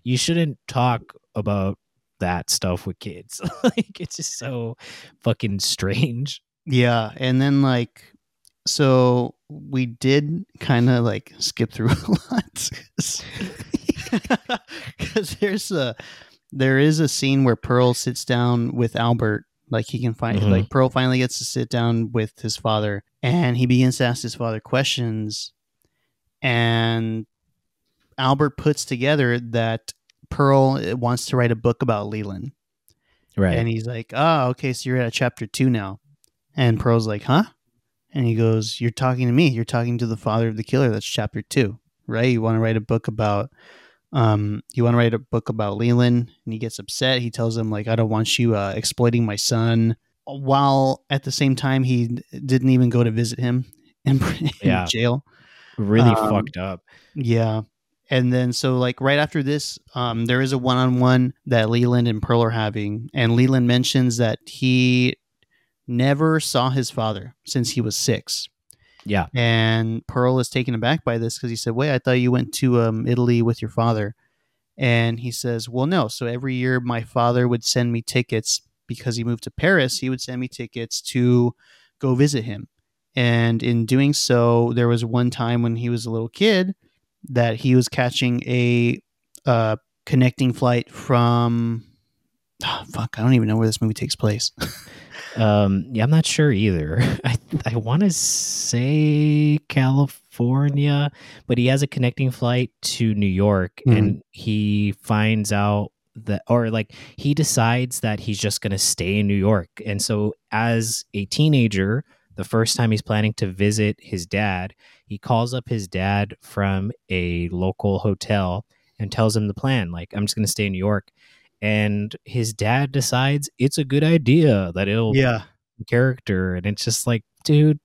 you shouldn't talk about that stuff with kids. like, it's just so fucking strange. Yeah. And then like, so we did kind of like skip through a lot because there's a there is a scene where Pearl sits down with Albert. Like he can find mm-hmm. like Pearl finally gets to sit down with his father, and he begins to ask his father questions. And Albert puts together that Pearl uh, wants to write a book about Leland. Right. And he's like, oh, okay, so you're at chapter two now. And Pearl's like, huh? And he goes, You're talking to me. You're talking to the father of the killer. That's chapter two, right? You want to write a book about um you want to write a book about Leland and he gets upset. He tells him like I don't want you uh, exploiting my son while at the same time he didn't even go to visit him in, in yeah. jail. Really um, fucked up. Yeah. And then so like right after this, um, there is a one on one that Leland and Pearl are having, and Leland mentions that he never saw his father since he was six. Yeah. And Pearl is taken aback by this because he said, Wait, I thought you went to um, Italy with your father. And he says, Well, no. So every year my father would send me tickets because he moved to Paris. He would send me tickets to go visit him. And in doing so, there was one time when he was a little kid that he was catching a uh, connecting flight from. Oh, fuck, I don't even know where this movie takes place. Um, yeah, I'm not sure either. I I want to say California, but he has a connecting flight to New York, mm-hmm. and he finds out that, or like he decides that he's just going to stay in New York, and so as a teenager. The first time he's planning to visit his dad, he calls up his dad from a local hotel and tells him the plan. Like, I'm just going to stay in New York and his dad decides it's a good idea that it'll yeah. character and it's just like dude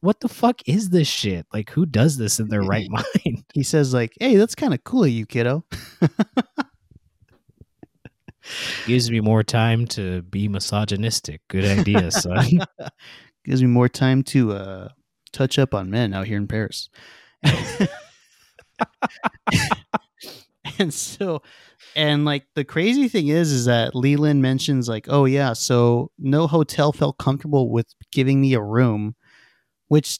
what the fuck is this shit? Like who does this in their right mind? he says like hey that's kind of cool of you kiddo. Gives me more time to be misogynistic. Good idea son. Gives me more time to uh touch up on men out here in paris and so and like the crazy thing is is that leland mentions like oh yeah so no hotel felt comfortable with giving me a room which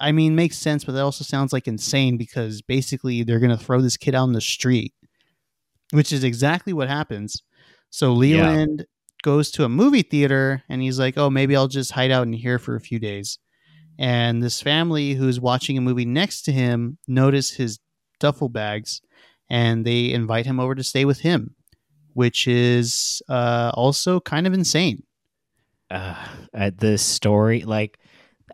i mean makes sense but that also sounds like insane because basically they're gonna throw this kid out in the street which is exactly what happens so leland yeah. goes to a movie theater and he's like oh maybe i'll just hide out in here for a few days And this family who's watching a movie next to him notice his duffel bags and they invite him over to stay with him, which is uh, also kind of insane. uh, at the story like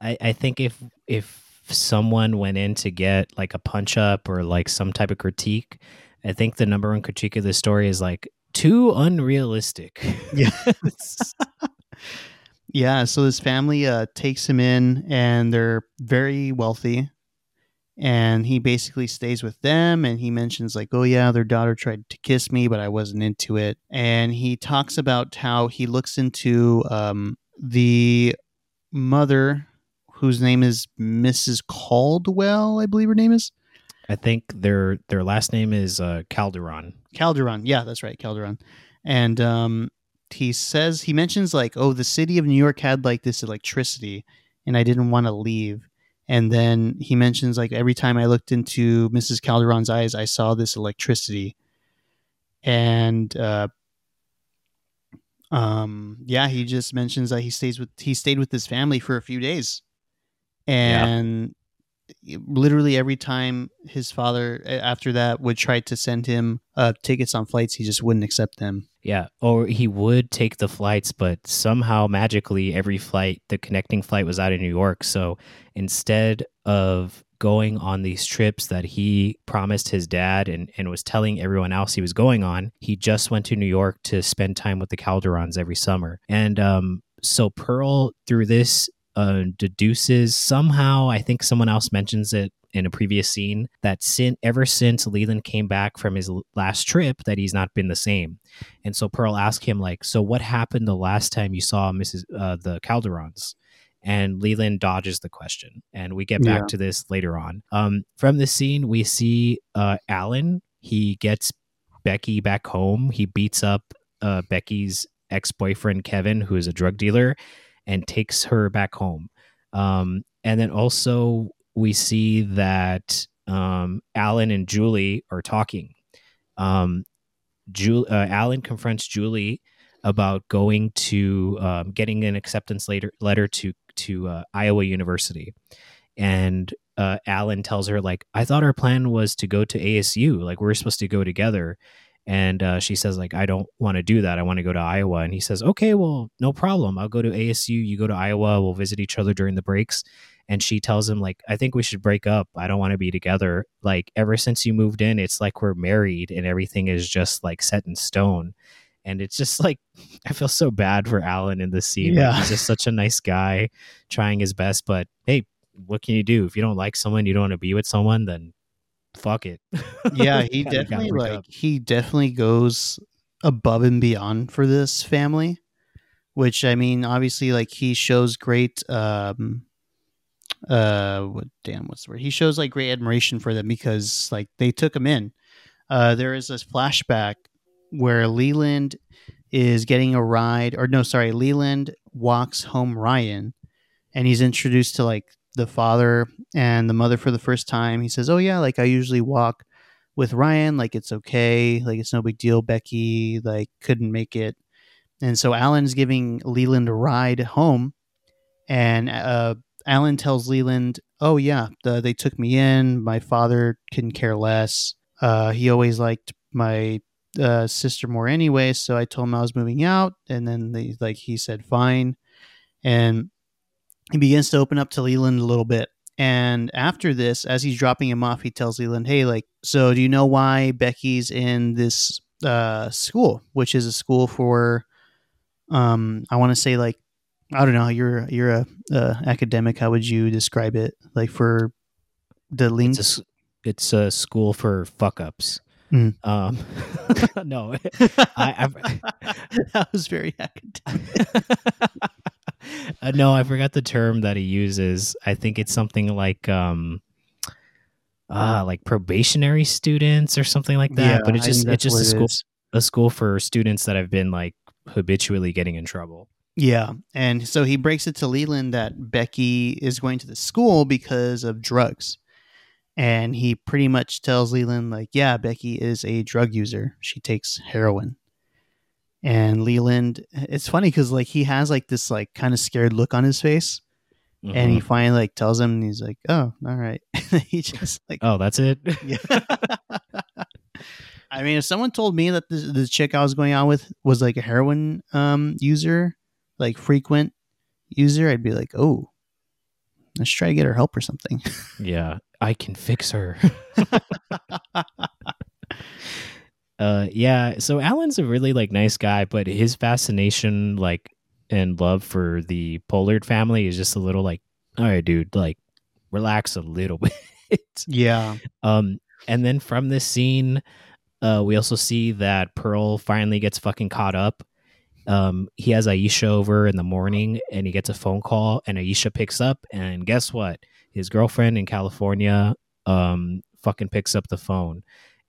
I, I think if if someone went in to get like a punch up or like some type of critique i think the number one critique of the story is like too unrealistic Yeah. Yeah, so this family uh, takes him in, and they're very wealthy. And he basically stays with them, and he mentions like, "Oh yeah, their daughter tried to kiss me, but I wasn't into it." And he talks about how he looks into um, the mother, whose name is Mrs. Caldwell, I believe her name is i think their their last name is uh calderon Calderon. Yeah, that's right, Calderon. And um, he says he mentions like, oh, the city of New York had like this electricity, and I didn't want to leave. And then he mentions like every time I looked into Mrs. Calderon's eyes, I saw this electricity. And uh, um, yeah, he just mentions that he stays with he stayed with his family for a few days, and literally every time his father after that would try to send him uh, tickets on flights, he just wouldn't accept them. yeah or he would take the flights but somehow magically every flight the connecting flight was out of new york so instead of going on these trips that he promised his dad and, and was telling everyone else he was going on he just went to new york to spend time with the calderons every summer and um, so pearl through this uh, deduces. Somehow i think someone else mentions it in a previous scene that sin, ever since leland came back from his last trip that he's not been the same. And so pearl asked him like so what happened the last time you saw mrs uh, the calderons? And leland dodges the question. And we get back Yeah. to this later on. Um, from this scene we see uh, alan. He gets becky back home. He beats up uh, becky's ex-boyfriend kevin who is a drug dealer and takes her back home um, and then also we see that um, alan and julie are talking um, Ju- uh, Alan confronts Julie about going to um, getting an acceptance later, letter to to uh, Iowa University, and uh, Alan tells her like, "I thought our plan was to go to ASU. Like we're supposed to go together." And uh, she says like, "I don't want to do that. I want to go to Iowa." And he says, "Okay, well, no problem. I'll go to ASU. You go to Iowa. We'll visit each other during the breaks." And she tells him like, "I think we should break up. I don't want to be together. Like ever since you moved in, it's like we're married and everything is just like set in stone." And it's just like I feel so bad for Alan in this scene. Like, Yeah. he's just such a nice guy, trying his best. But hey, what can you do if you don't like someone, you don't want to be with someone, then fuck it. Yeah, he definitely like up. he definitely goes above and beyond for this family, which I mean, obviously, like he shows great um uh what damn what's the word he shows like great admiration for them because like they took him in uh there is this flashback where leland is getting a ride or no sorry leland walks home ryan and he's introduced to like the father and the mother for the first time he says oh yeah like i usually walk with ryan like it's okay like it's no big deal becky like couldn't make it and so alan's giving leland a ride home and uh Alan tells Leland, "Oh yeah, the, they took me in. My father couldn't care less. Uh, he always liked my uh, sister more anyway. So I told him I was moving out, and then they like he said fine, and he begins to open up to Leland a little bit. And after this, as he's dropping him off, he tells Leland, "Hey, like, so do you know why Becky's in this uh, school, which is a school for, um, I want to say like." I don't know. You're you're a uh, academic. How would you describe it? Like for the It's links? it's a school for fuck ups. Mm. Um, no, I, that was very academic. Uh, no, I forgot the term that he uses. I think it's something like um, uh, like probationary students or something like that. Yeah, but it's just it's just a school a school for students that have been like habitually getting in trouble. Yeah, and so he breaks it to Leland that Becky is going to the school because of drugs, and he pretty much tells Leland like, "Yeah, Becky is a drug user. She takes heroin." And Leland, it's funny because like he has like this like kind of scared look on his face, and he Mhm. finally like tells him, and he's like, "Oh, all right." he just like, oh, that's it. yeah. I mean, if someone told me that the, the chick I was going out with was like a heroin um user, like frequent user, I'd be like, "Oh, let's try to get her help or something." yeah, I can fix her. Uh, yeah. So Alan's a really like nice guy, but his fascination, like, and love for the Pollard family is just a little like, all right, dude, like, relax a little bit. yeah, Um, and then from this scene, uh, we also see that Pearl finally gets fucking caught up. Um, he has Aisha over in the morning, and he gets a phone call, and Aisha picks up, and guess what? His girlfriend in California, um, fucking picks up the phone,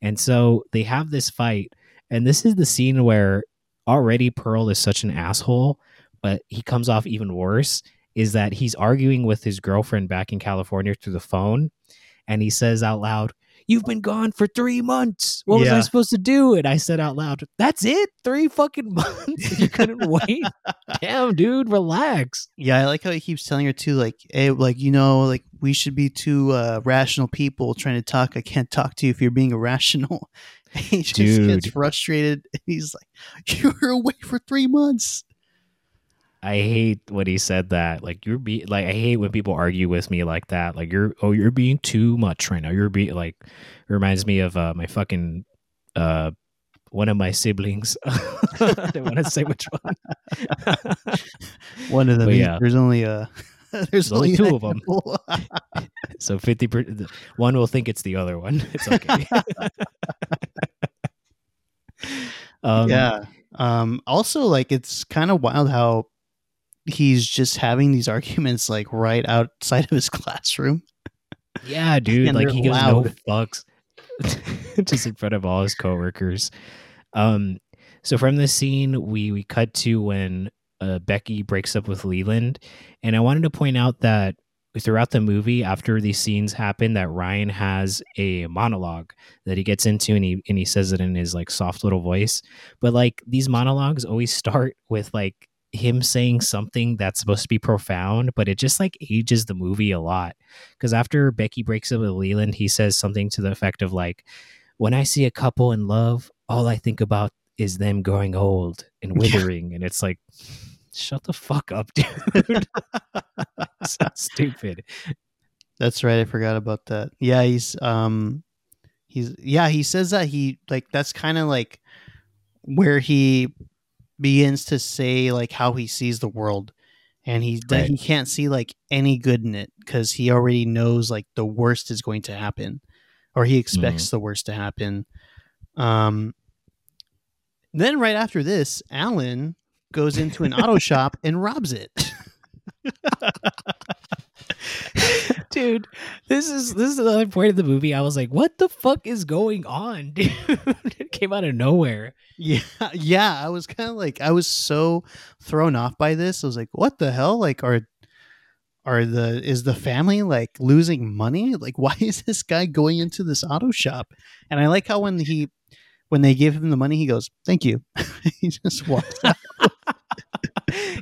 and so they have this fight, and this is the scene where already Pearl is such an asshole, but he comes off even worse. Is that he's arguing with his girlfriend back in California through the phone, and he says out loud, You've been gone for three months. What was I supposed to do? And I said out loud, That's it? Three fucking months? You couldn't wait? Damn, dude, relax. yeah. I like how he keeps telling her too, like, "Hey, like you know, like we should be two uh, rational people trying to talk. I can't talk to you if you're being irrational." he just gets frustrated, and he's like, "You were away for three months." I hate when he said that. Like you're be like I hate when people argue with me like that. Like you're oh you're being too much right now. You're being like it reminds me of uh, my fucking uh one of my siblings. I don't want to say which one. One of them. Yeah. There's only uh there's, There's only two of them. So fifty per- one will think it's the other one. It's okay. um, yeah. Um. Also, like, it's kind of wild how he's just having these arguments like right outside of his classroom. yeah, dude. And like he gives loud. no fucks, just in front of all his coworkers. Um. So from this scene, we we cut to when uh, Becky breaks up with Leland, and I wanted to point out that throughout the movie, after these scenes happen, that Ryan has a monologue that he gets into, and he and he says it in his like soft little voice. But like these monologues always start with like him saying something that's supposed to be profound, but it just like ages the movie a lot. Because after Becky breaks up with Leland, he says something to the effect of like, "When I see a couple in love, all I think about is them growing old and withering," and it's like. Shut the fuck up, dude. so stupid. That's right. I forgot about that. Yeah, he's um, he's yeah. He says that he like that's kind of like where he begins to say like how he sees the world, and he that Right. he can't see like any good in it because he already knows like the worst is going to happen, or he expects the worst to happen. Um. Then right after this, Alan goes into an auto shop and robs it. dude this is this is another point of the movie i was like what the fuck is going on dude it came out of nowhere Yeah, yeah. I was kind of like, I was so thrown off by this. I was like, what the hell? Like, are are the is the family like losing money? Like, why is this guy going into this auto shop? And I like how when he when they give him the money, he goes, "Thank you." he just walks out.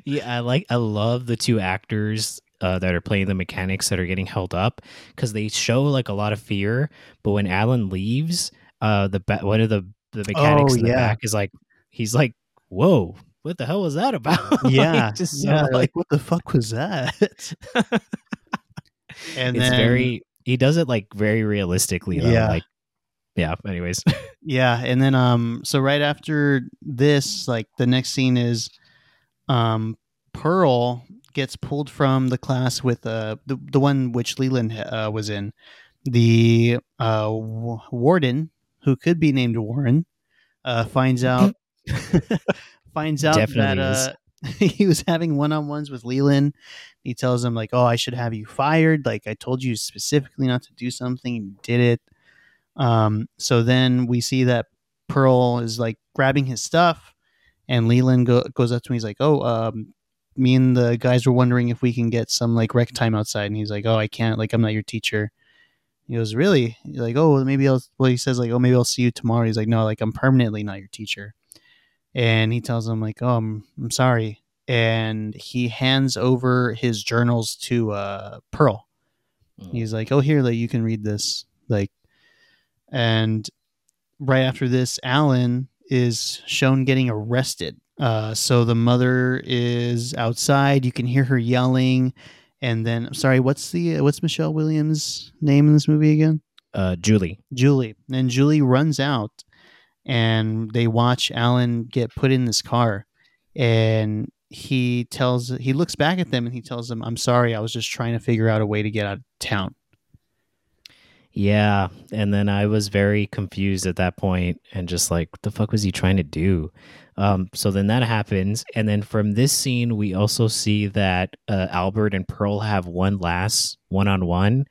yeah i like i love the two actors uh, that are playing the mechanics that are getting held up because they show like a lot of fear but when alan leaves uh the ba- one of the the mechanics Oh, in the yeah. back is like he's like whoa what the hell was that about Like, Yeah, just so, yeah. like, Like, what the fuck was that? and it's then, very he does it like very realistically though. Yeah. like yeah anyways Yeah, and then um so right after this, like the next scene is um Pearl gets pulled from the class with uh the, the one which Leland uh, was in. The uh w- warden who could be named Warren uh finds out finds out Definitely that uh he was having one-on-ones with Leland. He tells him like, "Oh, I should have you fired. Like I told you specifically not to do something, you did it." Um, so then we see that Pearl is like grabbing his stuff, and Leland go- goes up to him. He's like, "Oh, um, me and the guys were wondering if we can get some like rec time outside." And he's like, "Oh, I can't. Like, I'm not your teacher." He goes, "Really?" He's like, "Oh, maybe I'll." Well, he says like, "Oh, maybe I'll see you tomorrow." He's like, "No, like I'm permanently not your teacher." And he tells him like, "Oh, I'm, I'm sorry." and he hands over his journals to uh, Pearl. Mm. He's like, "Oh, here, like you can read this." Like, and right after this, Alan is shown getting arrested. Uh, so the mother is outside. You can hear her yelling, and then sorry, what's the what's Michelle Williams' name in this movie again? Uh, Julie. Julie. And Julie runs out, and they watch Alan get put in this car, and he tells he looks back at them and he tells them, "I'm sorry, I was just trying to figure out a way to get out of town." Yeah, and then I was very confused at that point and just like, what the fuck was he trying to do? Um, so then that happens, and then from this scene, we also see that uh, Albert and Pearl have one last one on one,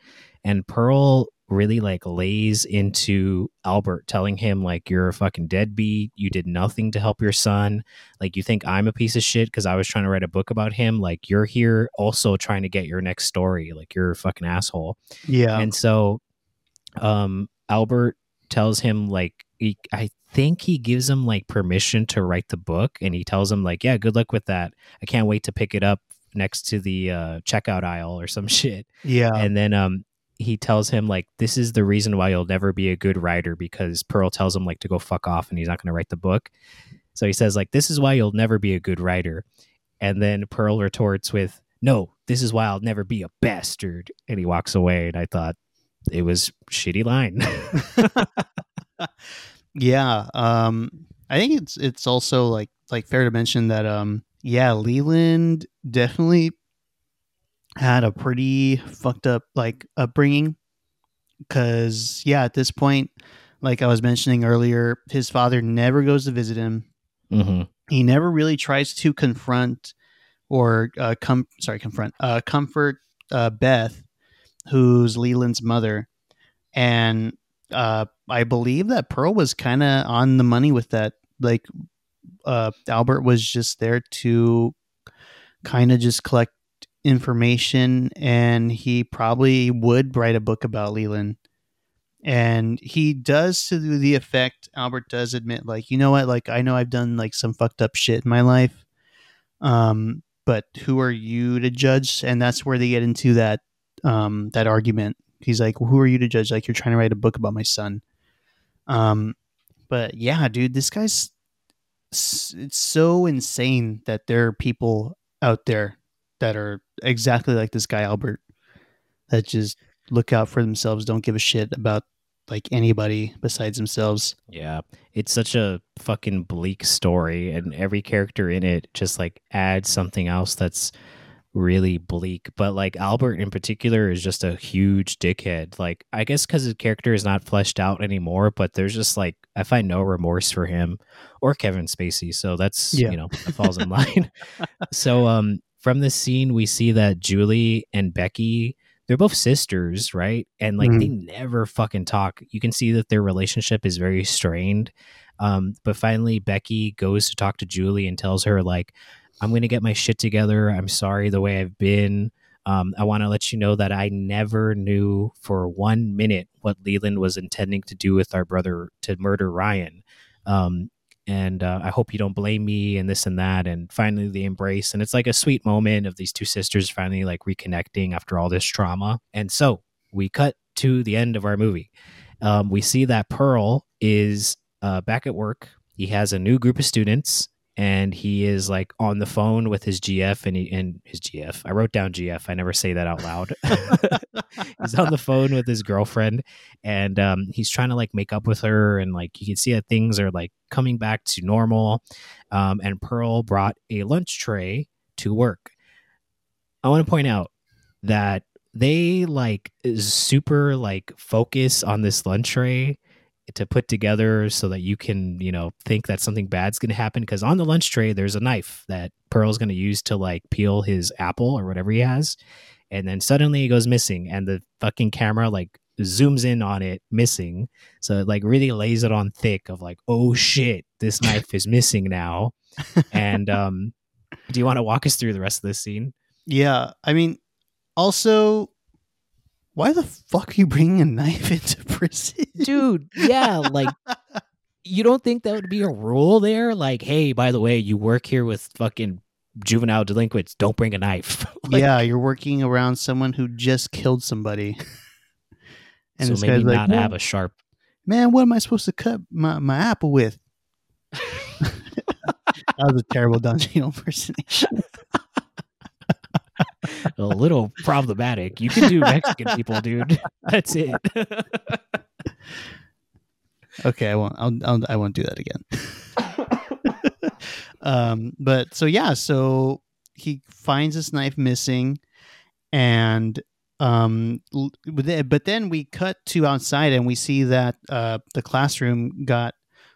and Pearl really like lays into Albert, telling him like, "You're a fucking deadbeat. You did nothing to help your son. Like, you think I'm a piece of shit because I was trying to write a book about him. Like, you're here also trying to get your next story. Like, you're a fucking asshole." Yeah. And so um Albert tells him like he, I think he gives him like permission to write the book and he tells him like yeah good luck with that. I can't wait to pick it up next to the uh checkout aisle or some shit. Yeah. and then um he tells him like this is the reason why you'll never be a good writer because Pearl tells him like to go fuck off and he's not going to write the book. So he says like this is why you'll never be a good writer. And then Pearl retorts with no this is why I'll never be a bastard. And he walks away and I thought it was shitty line. yeah. Um I think it's it's also like like fair to mention that um yeah, Leland definitely had a pretty fucked up like upbringing cuz yeah, at this point like I was mentioning earlier, his father never goes to visit him. mm-hmm. He never really tries to confront or uh come sorry, confront uh comfort uh Beth who's Leland's mother. And uh, I believe that Pearl was kind of on the money with that. Like, uh, Albert was just there to kind of just collect information, and he probably would write a book about Leland. And he does to the effect, Albert does admit, like, you know what, like, I know I've done like some fucked up shit in my life. Um, but who are you to judge? And that's where they get into that um, that argument. He's like, "Who are you to judge? Like, you're trying to write a book about my son." Um, but yeah, dude, this guy's it's so insane that there are people out there that are exactly like this guy Albert that just look out for themselves, don't give a shit about like anybody besides themselves. Yeah, it's such a fucking bleak story, and every character in it just like adds something else that's really bleak. But like Albert in particular is just a huge dickhead. Like I guess because his character is not fleshed out anymore, but there's just like I find no remorse for him or Kevin Spacey. So that's Yeah. you know that falls in line. so um from this scene we see that Julie and Becky they're both sisters, right? And like they never fucking talk. You can see that their relationship is very strained. Um, but finally, Becky goes to talk to Julie and tells her like, "I'm going to get my shit together. I'm sorry the way I've been. Um, I want to let you know that I never knew for one minute what Leland was intending to do with our brother to murder Ryan. Um, and uh, I hope you don't blame me and this and that. And finally, they embrace, and it's like a sweet moment of these two sisters finally like reconnecting after all this trauma. And so we cut to the end of our movie. Um, we see that Pearl is uh, back at work. He has a new group of students, and he is like on the phone with his GF and he and his GF. I wrote down GF. I never say that out loud. he's on the phone with his girlfriend, and um, he's trying to like make up with her, and like you can see that things are like coming back to normal. Um, and Pearl brought a lunch tray to work. I want to point out that they like super like focus on this lunch tray to put together so that you can you know think that something bad's going to happen because on the lunch tray there's a knife that pearl's going to use to like peel his apple or whatever he has and then suddenly it goes missing and the fucking camera like zooms in on it missing so it like really lays it on thick of like oh shit this knife is missing now. And um do you want to walk us through the rest of this scene? Yeah, I mean, also, why the fuck are you bringing a knife into prison, dude yeah like you don't think that would be a rule there like hey by the way you work here with fucking juvenile delinquents don't bring a knife. Like, yeah, you're working around someone who just killed somebody. so this maybe guy's like, not have a sharp. man, what am I supposed to cut my, my apple with? that was a terrible Don Cheadle impersonation. a little problematic. You can do Mexican people, dude. That's it. Okay, I won't. I'll, I'll I won't do that again. um, but so yeah, so he finds this knife missing, and um, but then- but then we cut to outside and we see that uh the classroom got,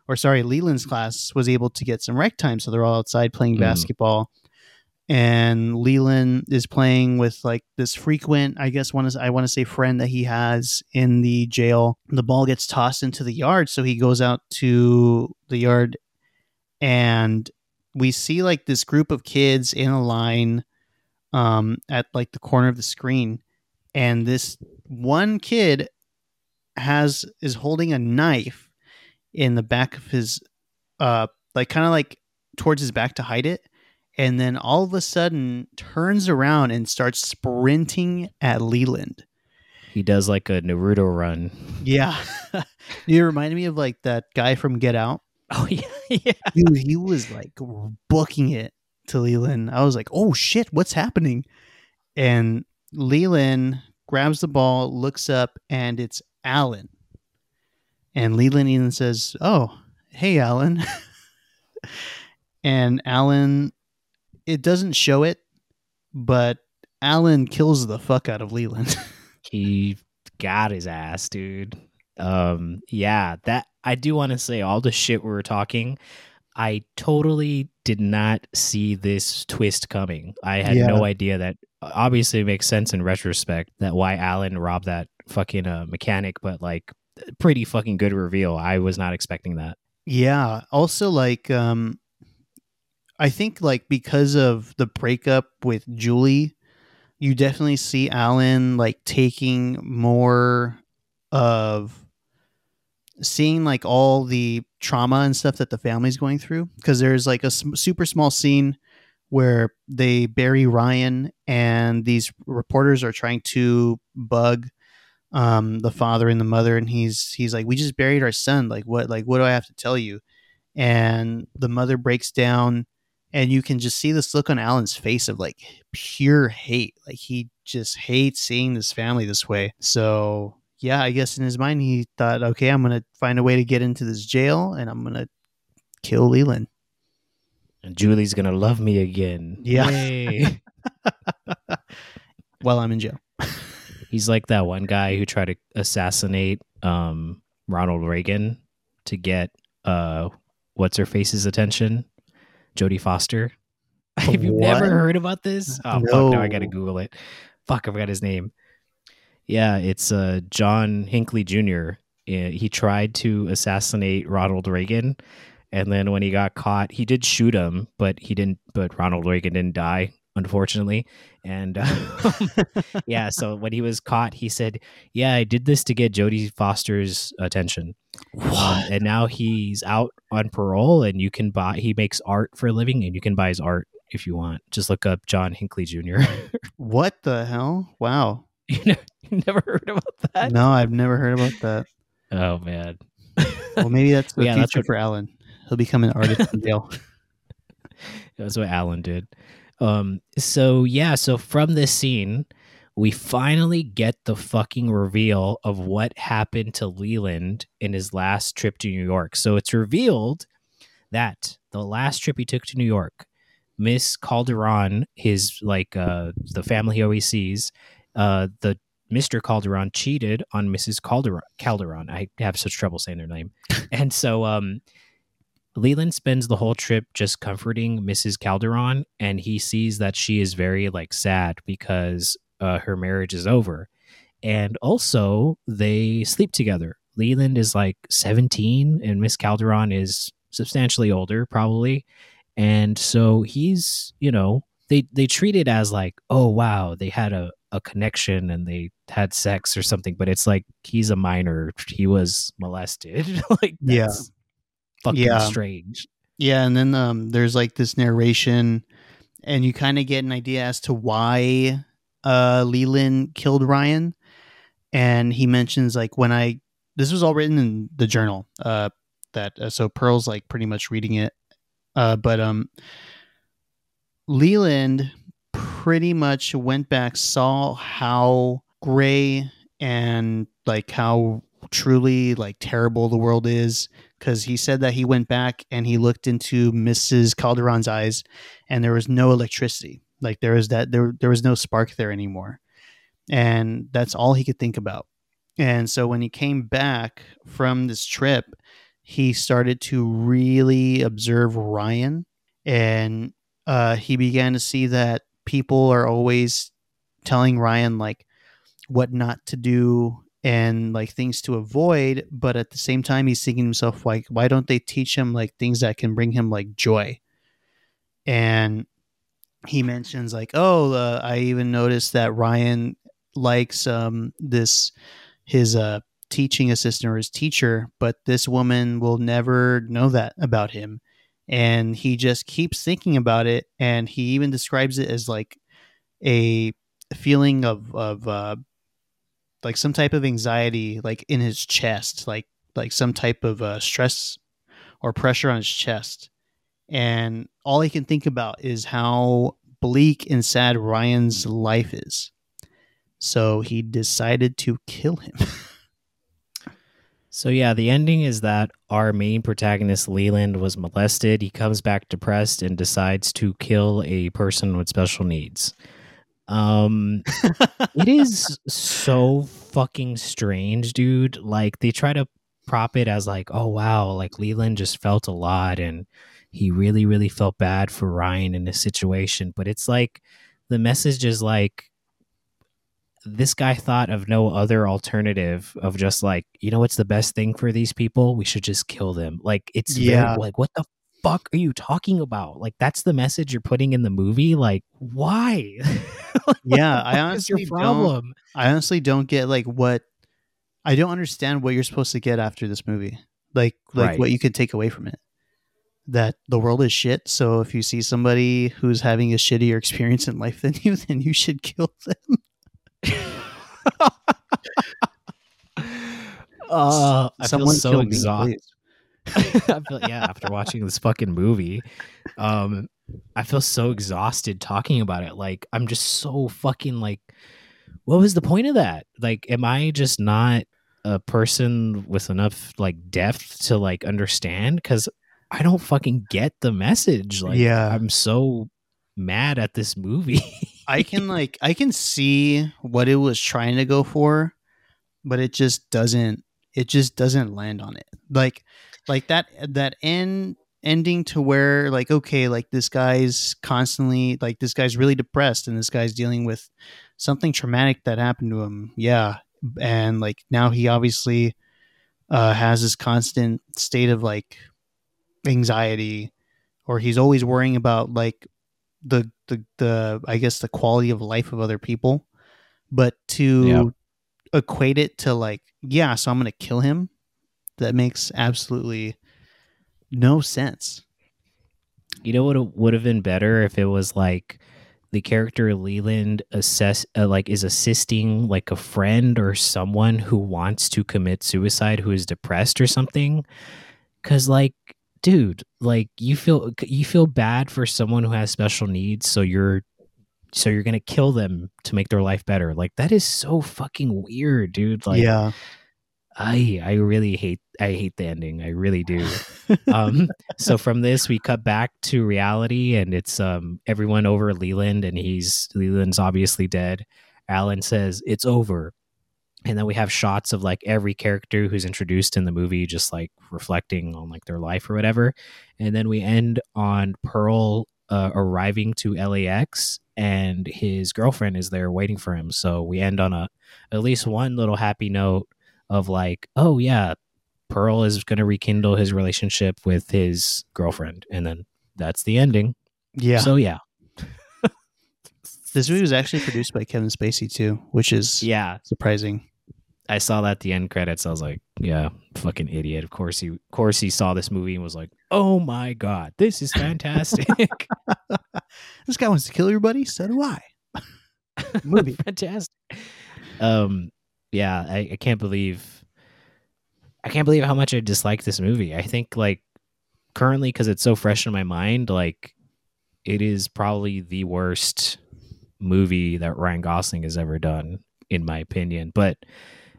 or sorry, Leland's class was able to get some rec time, so they're all outside playing Mm. basketball. And Leland is playing with like this frequent, I guess, one is I want to say friend that he has in the jail. The ball gets tossed into the yard, so he goes out to the yard, and we see like this group of kids in a line, um, at like the corner of the screen, and this one kid has is holding a knife in the back of his, uh, like kind of like towards his back to hide it and then all of a sudden turns around and starts sprinting at Leland. he does like a Naruto run. Yeah. you reminded me of like that guy from Get Out. Oh yeah, yeah. Dude, he was like booking it to Leland. I was like, oh shit, what's happening? And Leland grabs the ball, looks up, and it's Alan. And Leland even says, Oh, hey, Alan. and Alan, it doesn't show it, but Alan kills the fuck out of Leland. He got his ass, dude. Um, yeah, that I do want to say all the shit we were talking. I totally did not see this twist coming. I had Yeah. no idea that. Obviously, it makes sense in retrospect that why Alan robbed that fucking uh, mechanic, but like, pretty fucking good reveal. I was not expecting that. Yeah. Also, like, um, I think like because of the breakup with Julie, you definitely see Alan like taking more of seeing like all the trauma and stuff that the family's going through. Because there's like a s- super small scene where they bury Ryan, and these reporters are trying to bug um the father and the mother and he's he's like we just buried our son like what like what do i have to tell you and the mother breaks down and you can just see this look on alan's face of like pure hate like he just hates seeing this family this way. So yeah i guess in his mind he thought okay i'm gonna find a way to get into this jail and i'm gonna kill leland. And Julie's gonna love me again. Yeah. While i'm in jail. He's like that one guy who tried to assassinate um, Ronald Reagan to get uh, what's her face's attention, Jodie Foster. Have you never heard about this? Oh fuck! Now I gotta Google it. Fuck! I forgot his name. Yeah, it's uh, John Hinckley Jr. Uh, He tried to assassinate Ronald Reagan, and then when he got caught, he did shoot him, but he didn't. But Ronald Reagan didn't die, unfortunately. And um, yeah, so when he was caught, he said, "Yeah, I did this to get Jodie Foster's attention." Um, and now he's out on parole, and you can buy. He makes art for a living, and you can buy his art if you want. Just look up John Hinckley Jr. what the hell wow you, never, you never heard about that? no i've never heard about that Oh man, well maybe that's the Yeah, that's future what- for alan he'll become an artist in jail that's what Alan did. Um, so yeah, so from this scene, we finally get the fucking reveal of what happened to Leland in his last trip to New York. So it's revealed that the last trip he took to New York, Miss Calderon, his like uh the family he always sees, uh the Mr. Calderon cheated on Mrs. Calderon. Calderon. I have such trouble saying their name. and so um Leland spends the whole trip just comforting Mrs. Calderon, and he sees that she is very like sad because uh, her marriage is over, and also they sleep together. Leland is like seventeen, and Miss Calderon is substantially older, probably, and so he's you know they they treat it as like oh wow they had a a connection and they had sex or something, but it's like he's a minor, he was molested, like Yeah. Fucking Yeah. strange. Yeah, and then um, there's like this narration, and you kind of get an idea as to why uh, Leland killed Ryan. And he mentions like when I this was all written in the journal uh, that uh, so Pearl's like pretty much reading it, uh, but um, Leland pretty much went back saw how gray and like how truly like terrible the world is because he said that he went back and he looked into Mrs. Calderon's eyes and there was no electricity. Like there was that there there was no spark there anymore. And that's all he could think about. And so when he came back from this trip, he started to really observe Ryan and uh, he began to see that people are always telling Ryan like what not to do and like things to avoid but at the same time he's thinking himself like why don't they teach him like things that can bring him like joy? And he mentions like oh uh, i even noticed that ryan likes um this his uh teaching assistant or his teacher but this woman will never know that about him. And he just keeps thinking about it and he even describes it as like a feeling of of uh like some type of anxiety like in his chest like like some type of uh, stress or pressure on his chest and all he can think about is how bleak and sad Ryan's life is so he decided to kill him So yeah, the ending is that our main protagonist Leland was molested. He comes back depressed and decides to kill a person with special needs. Um it is so fucking strange, dude. Like they try to prop it as like, oh wow, like Leland just felt a lot and he really really felt bad for Ryan in this situation, but it's like the message is like this guy thought of no other alternative of just like, you know what's the best thing for these people? We should just kill them. Like it's Yeah. very, like what the fuck are you talking about? Like that's the message you're putting in the movie? Like why? Like, Yeah, I honestly problem? I honestly don't get like what I don't understand what you're supposed to get after this movie. Like like Right. what you could take away from it. That the world is shit, so if you see somebody who's having a shittier experience in life than you, then you should kill them. Uh, I feel so exhausted. I feel yeah, after watching this fucking movie, um, I feel so exhausted talking about it. Like I'm just so fucking like, what was the point of that? Like, am I just not a person with enough like depth to like understand? Because I don't fucking get the message. Like, Yeah. I'm so mad at this movie. I can like I can see what it was trying to go for, but it just doesn't it just doesn't land on it. Like like that that end ending to where like okay, like this guy's constantly like this guy's really depressed and this guy's dealing with something traumatic that happened to him. Yeah. And like now he obviously uh has this constant state of like anxiety or he's always worrying about like the the the I guess the quality of life of other people, but to Yeah. equate it to like yeah, so I'm gonna kill him. That makes absolutely no sense. You know what would have been better if it was like the character Leland assess uh, like is assisting like a friend or someone who wants to commit suicide who is depressed or something cuz like dude like you feel you feel bad for someone who has special needs so you're so you're going to kill them to make their life better like that is so fucking weird dude like yeah. I I really hate I hate the ending. I really do. um so from this we cut back to reality and it's um everyone over Leland and he's Leland's obviously dead. Alan says it's over. And then we have shots of like every character who's introduced in the movie just like reflecting on like their life or whatever. And then we end on Pearl uh, arriving to LAX and his girlfriend is there waiting for him. So we end on a at least one little happy note of like, oh yeah, Pearl is going to rekindle his relationship with his girlfriend, and then that's the ending. Yeah. So yeah, this movie was actually produced by Kevin Spacey too, which is yeah, surprising. I saw that at the end credits. I was like, yeah, fucking idiot. Of course he, of course he saw this movie and was like, oh my god, this is fantastic. this guy wants to kill your buddy. So do I. Movie. fantastic. Um, yeah, I, I can't believe, I can't believe how much I dislike this movie. I think like currently because it's so fresh in my mind, like it is probably the worst movie that Ryan Gosling has ever done, in my opinion. But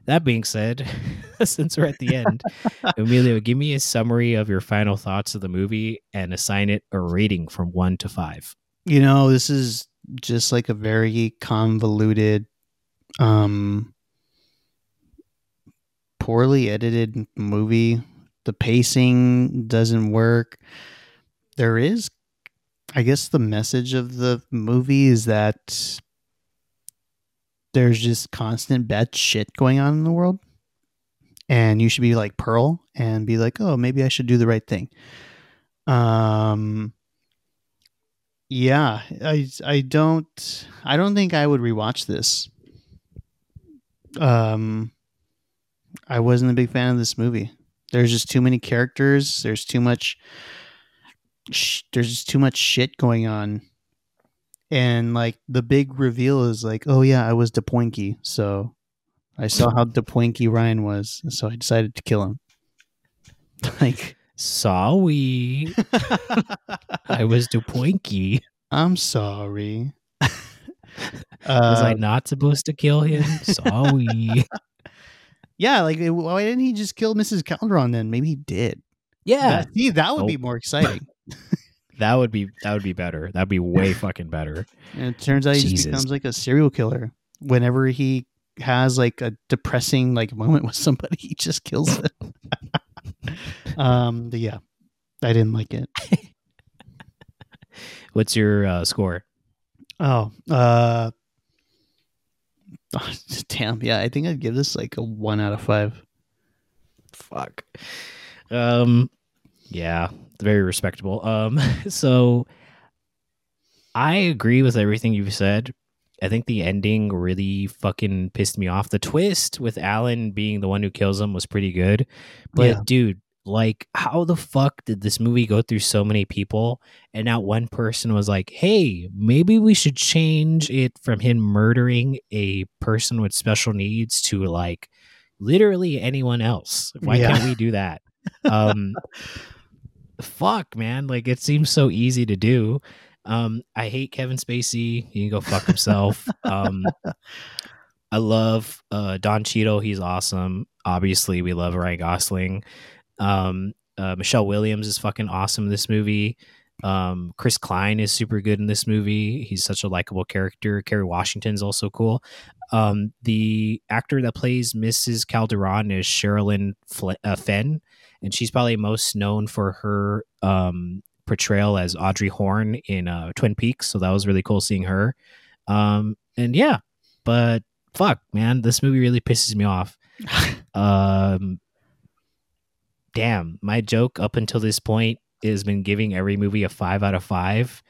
that being said, since we're at the end, Emilio, give me a summary of your final thoughts of the movie and assign it a rating from one to five. You know, this is just like a very convoluted, um, poorly edited movie. The pacing doesn't work. There is, I guess, the message of the movie is that there's just constant bad shit going on in the world. And you should be like Pearl and be like, oh, maybe I should do the right thing. Um, yeah, I I don't I don't think I would rewatch this. Um, I wasn't a big fan of this movie. There's just too many characters. There's too much. Sh- there's just too much shit going on and like the big reveal is like, oh yeah, I was DePoinky, so I saw how DePoinky Ryan was, so I decided to kill him. like, sorry, I was DePoinky. I'm sorry. uh, was I not supposed to kill him? Sorry. yeah, like why didn't he just kill Mrs. Calderon then? Maybe he did. Yeah, that, see, that would oh. be more exciting. That would be that would be better. That'd be way fucking better. And it turns out he Jesus. just becomes like a serial killer. Whenever he has like a depressing like moment with somebody, he just kills it. um, yeah, I didn't like it. What's your uh, score? Oh, uh, oh, damn, yeah, I think I'd give this like a one out of five. Fuck. Um, yeah, very respectable. Um, so I agree with everything you've said. I think the ending really fucking pissed me off. The twist with Alan being the one who kills him was pretty good. But yeah. dude, like how the fuck did this movie go through so many people and not one person was like, "Hey, maybe we should change it from him murdering a person with special needs to like literally anyone else. Why yeah. can't we do that?" Um fuck, man. Like it seems so easy to do. Um, I hate Kevin Spacey. He can go fuck himself. um, I love uh, Don Cheadle. He's awesome. Obviously, we love Ryan Gosling. Um, uh, Michelle Williams is fucking awesome in this movie. Um, Chris Klein is super good in this movie. He's such a likable character. Kerry Washington's also cool. Um, the actor that plays Mrs. Calderon is Sherilyn Fle- uh, Fenn and she's probably most known for her um, portrayal as Audrey Horne in uh, Twin Peaks. So that was really cool seeing her. Um, and yeah, but fuck, man, this movie really pisses me off. um, damn, my joke up until this point has been giving every movie a five out of five.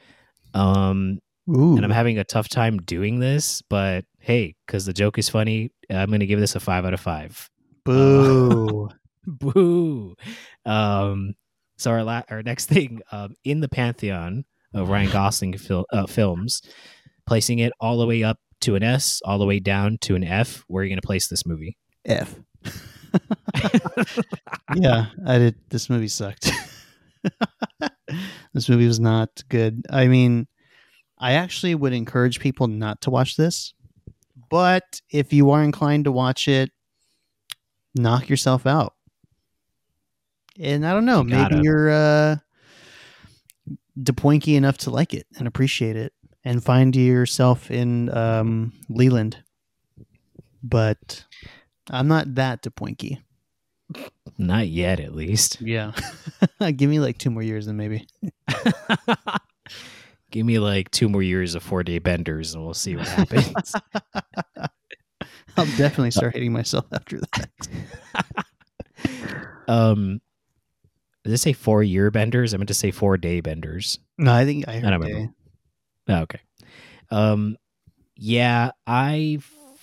Um, Ooh. and I'm having a tough time doing this, but hey, because the joke is funny, I'm going to give this a five out of five. Boo. Uh, Boo. Um, so our la- our next thing um, in the pantheon of Ryan Gosling fil- uh, films, placing it all the way up to an S, all the way down to an F. Where are you going to place this movie? F. yeah, I did. This movie sucked. this movie was not good. I mean, I actually would encourage people not to watch this, but if you are inclined to watch it, knock yourself out and I don't know, you maybe you're uh, depoinky enough to like it and appreciate it, and find yourself in um, Leland. But I'm not that depoinky. Not yet, at least. Yeah, give me like two more years, then maybe. give me like two more years of four day benders, and we'll see what happens. I'll definitely start hating myself after that. um, did it say four year benders? I meant to say four day benders. No, I think I heard I don't day. Oh, okay. Um, yeah, I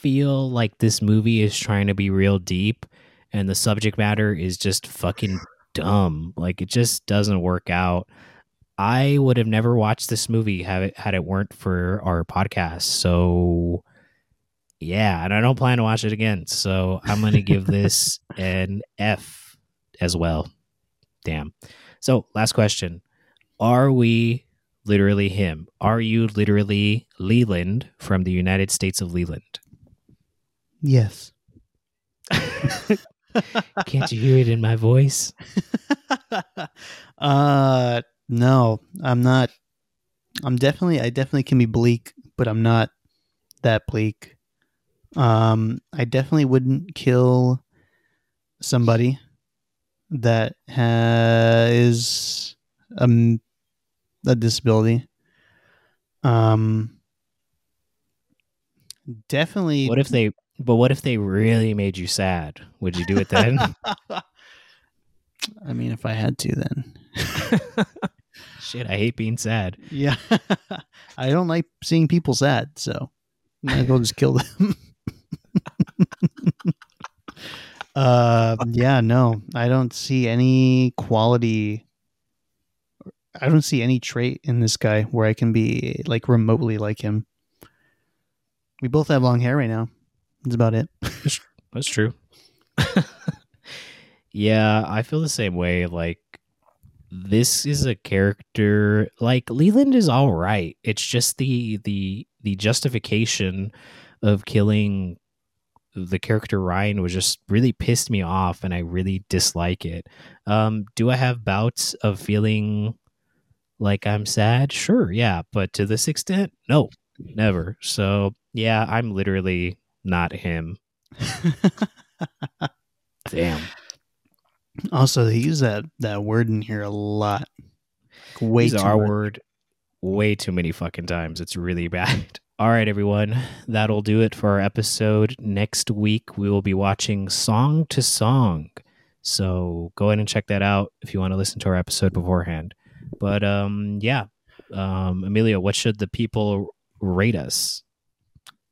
feel like this movie is trying to be real deep and the subject matter is just fucking dumb. Like it just doesn't work out. I would have never watched this movie had it had it weren't for our podcast. So yeah, and I don't plan to watch it again. So I'm gonna give this an F as well. Damn. So last question: Are we literally him? Are you literally Leland from the United States of Leland? Yes. Can't you hear it in my voice? uh no, I'm not I'm definitely I definitely can be bleak, but I'm not that bleak. Um I definitely wouldn't kill somebody that has is um a disability. Um definitely What if they? But what if they really made you sad? Would you do it then? I mean if I had to then. Shit, I hate being sad. Yeah. I don't like seeing people sad, so might as well just kill them. uh yeah, no. I don't see any quality I don't see any trait in this guy where I can be like remotely like him. We both have long hair right now. That's about it. That's true. yeah, I feel the same way. Like, this is a character like Leland is all right. It's just the the the justification of killing the character Ryan was just really pissed me off, and I really dislike it. Um, do I have bouts of feeling like I'm sad? Sure, yeah, but to this extent, no, never. So yeah, I'm literally not him. Damn. also, they use that that word in here a lot. Way Use too our much. word way too many fucking times. It's really bad. All right, everyone. That'll do it for our episode. Next week, we will be watching Song to Song. So go ahead and check that out if you want to listen to our episode beforehand. But um, yeah, um, Emilio, what should the people rate us?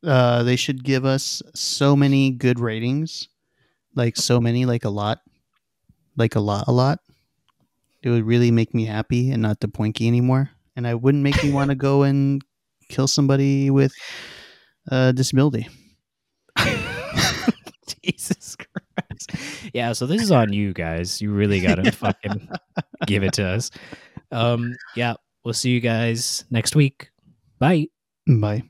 Uh, they should give us so many good ratings, like so many, like a lot, like a lot, a lot. It would really make me happy and not the poinky anymore, and I wouldn't make me want to go and kill somebody with a disability. Jesus Christ. Yeah, so this is on you guys. You really got to fucking give it to us. Um, yeah, we'll see you guys next week. Bye. Bye.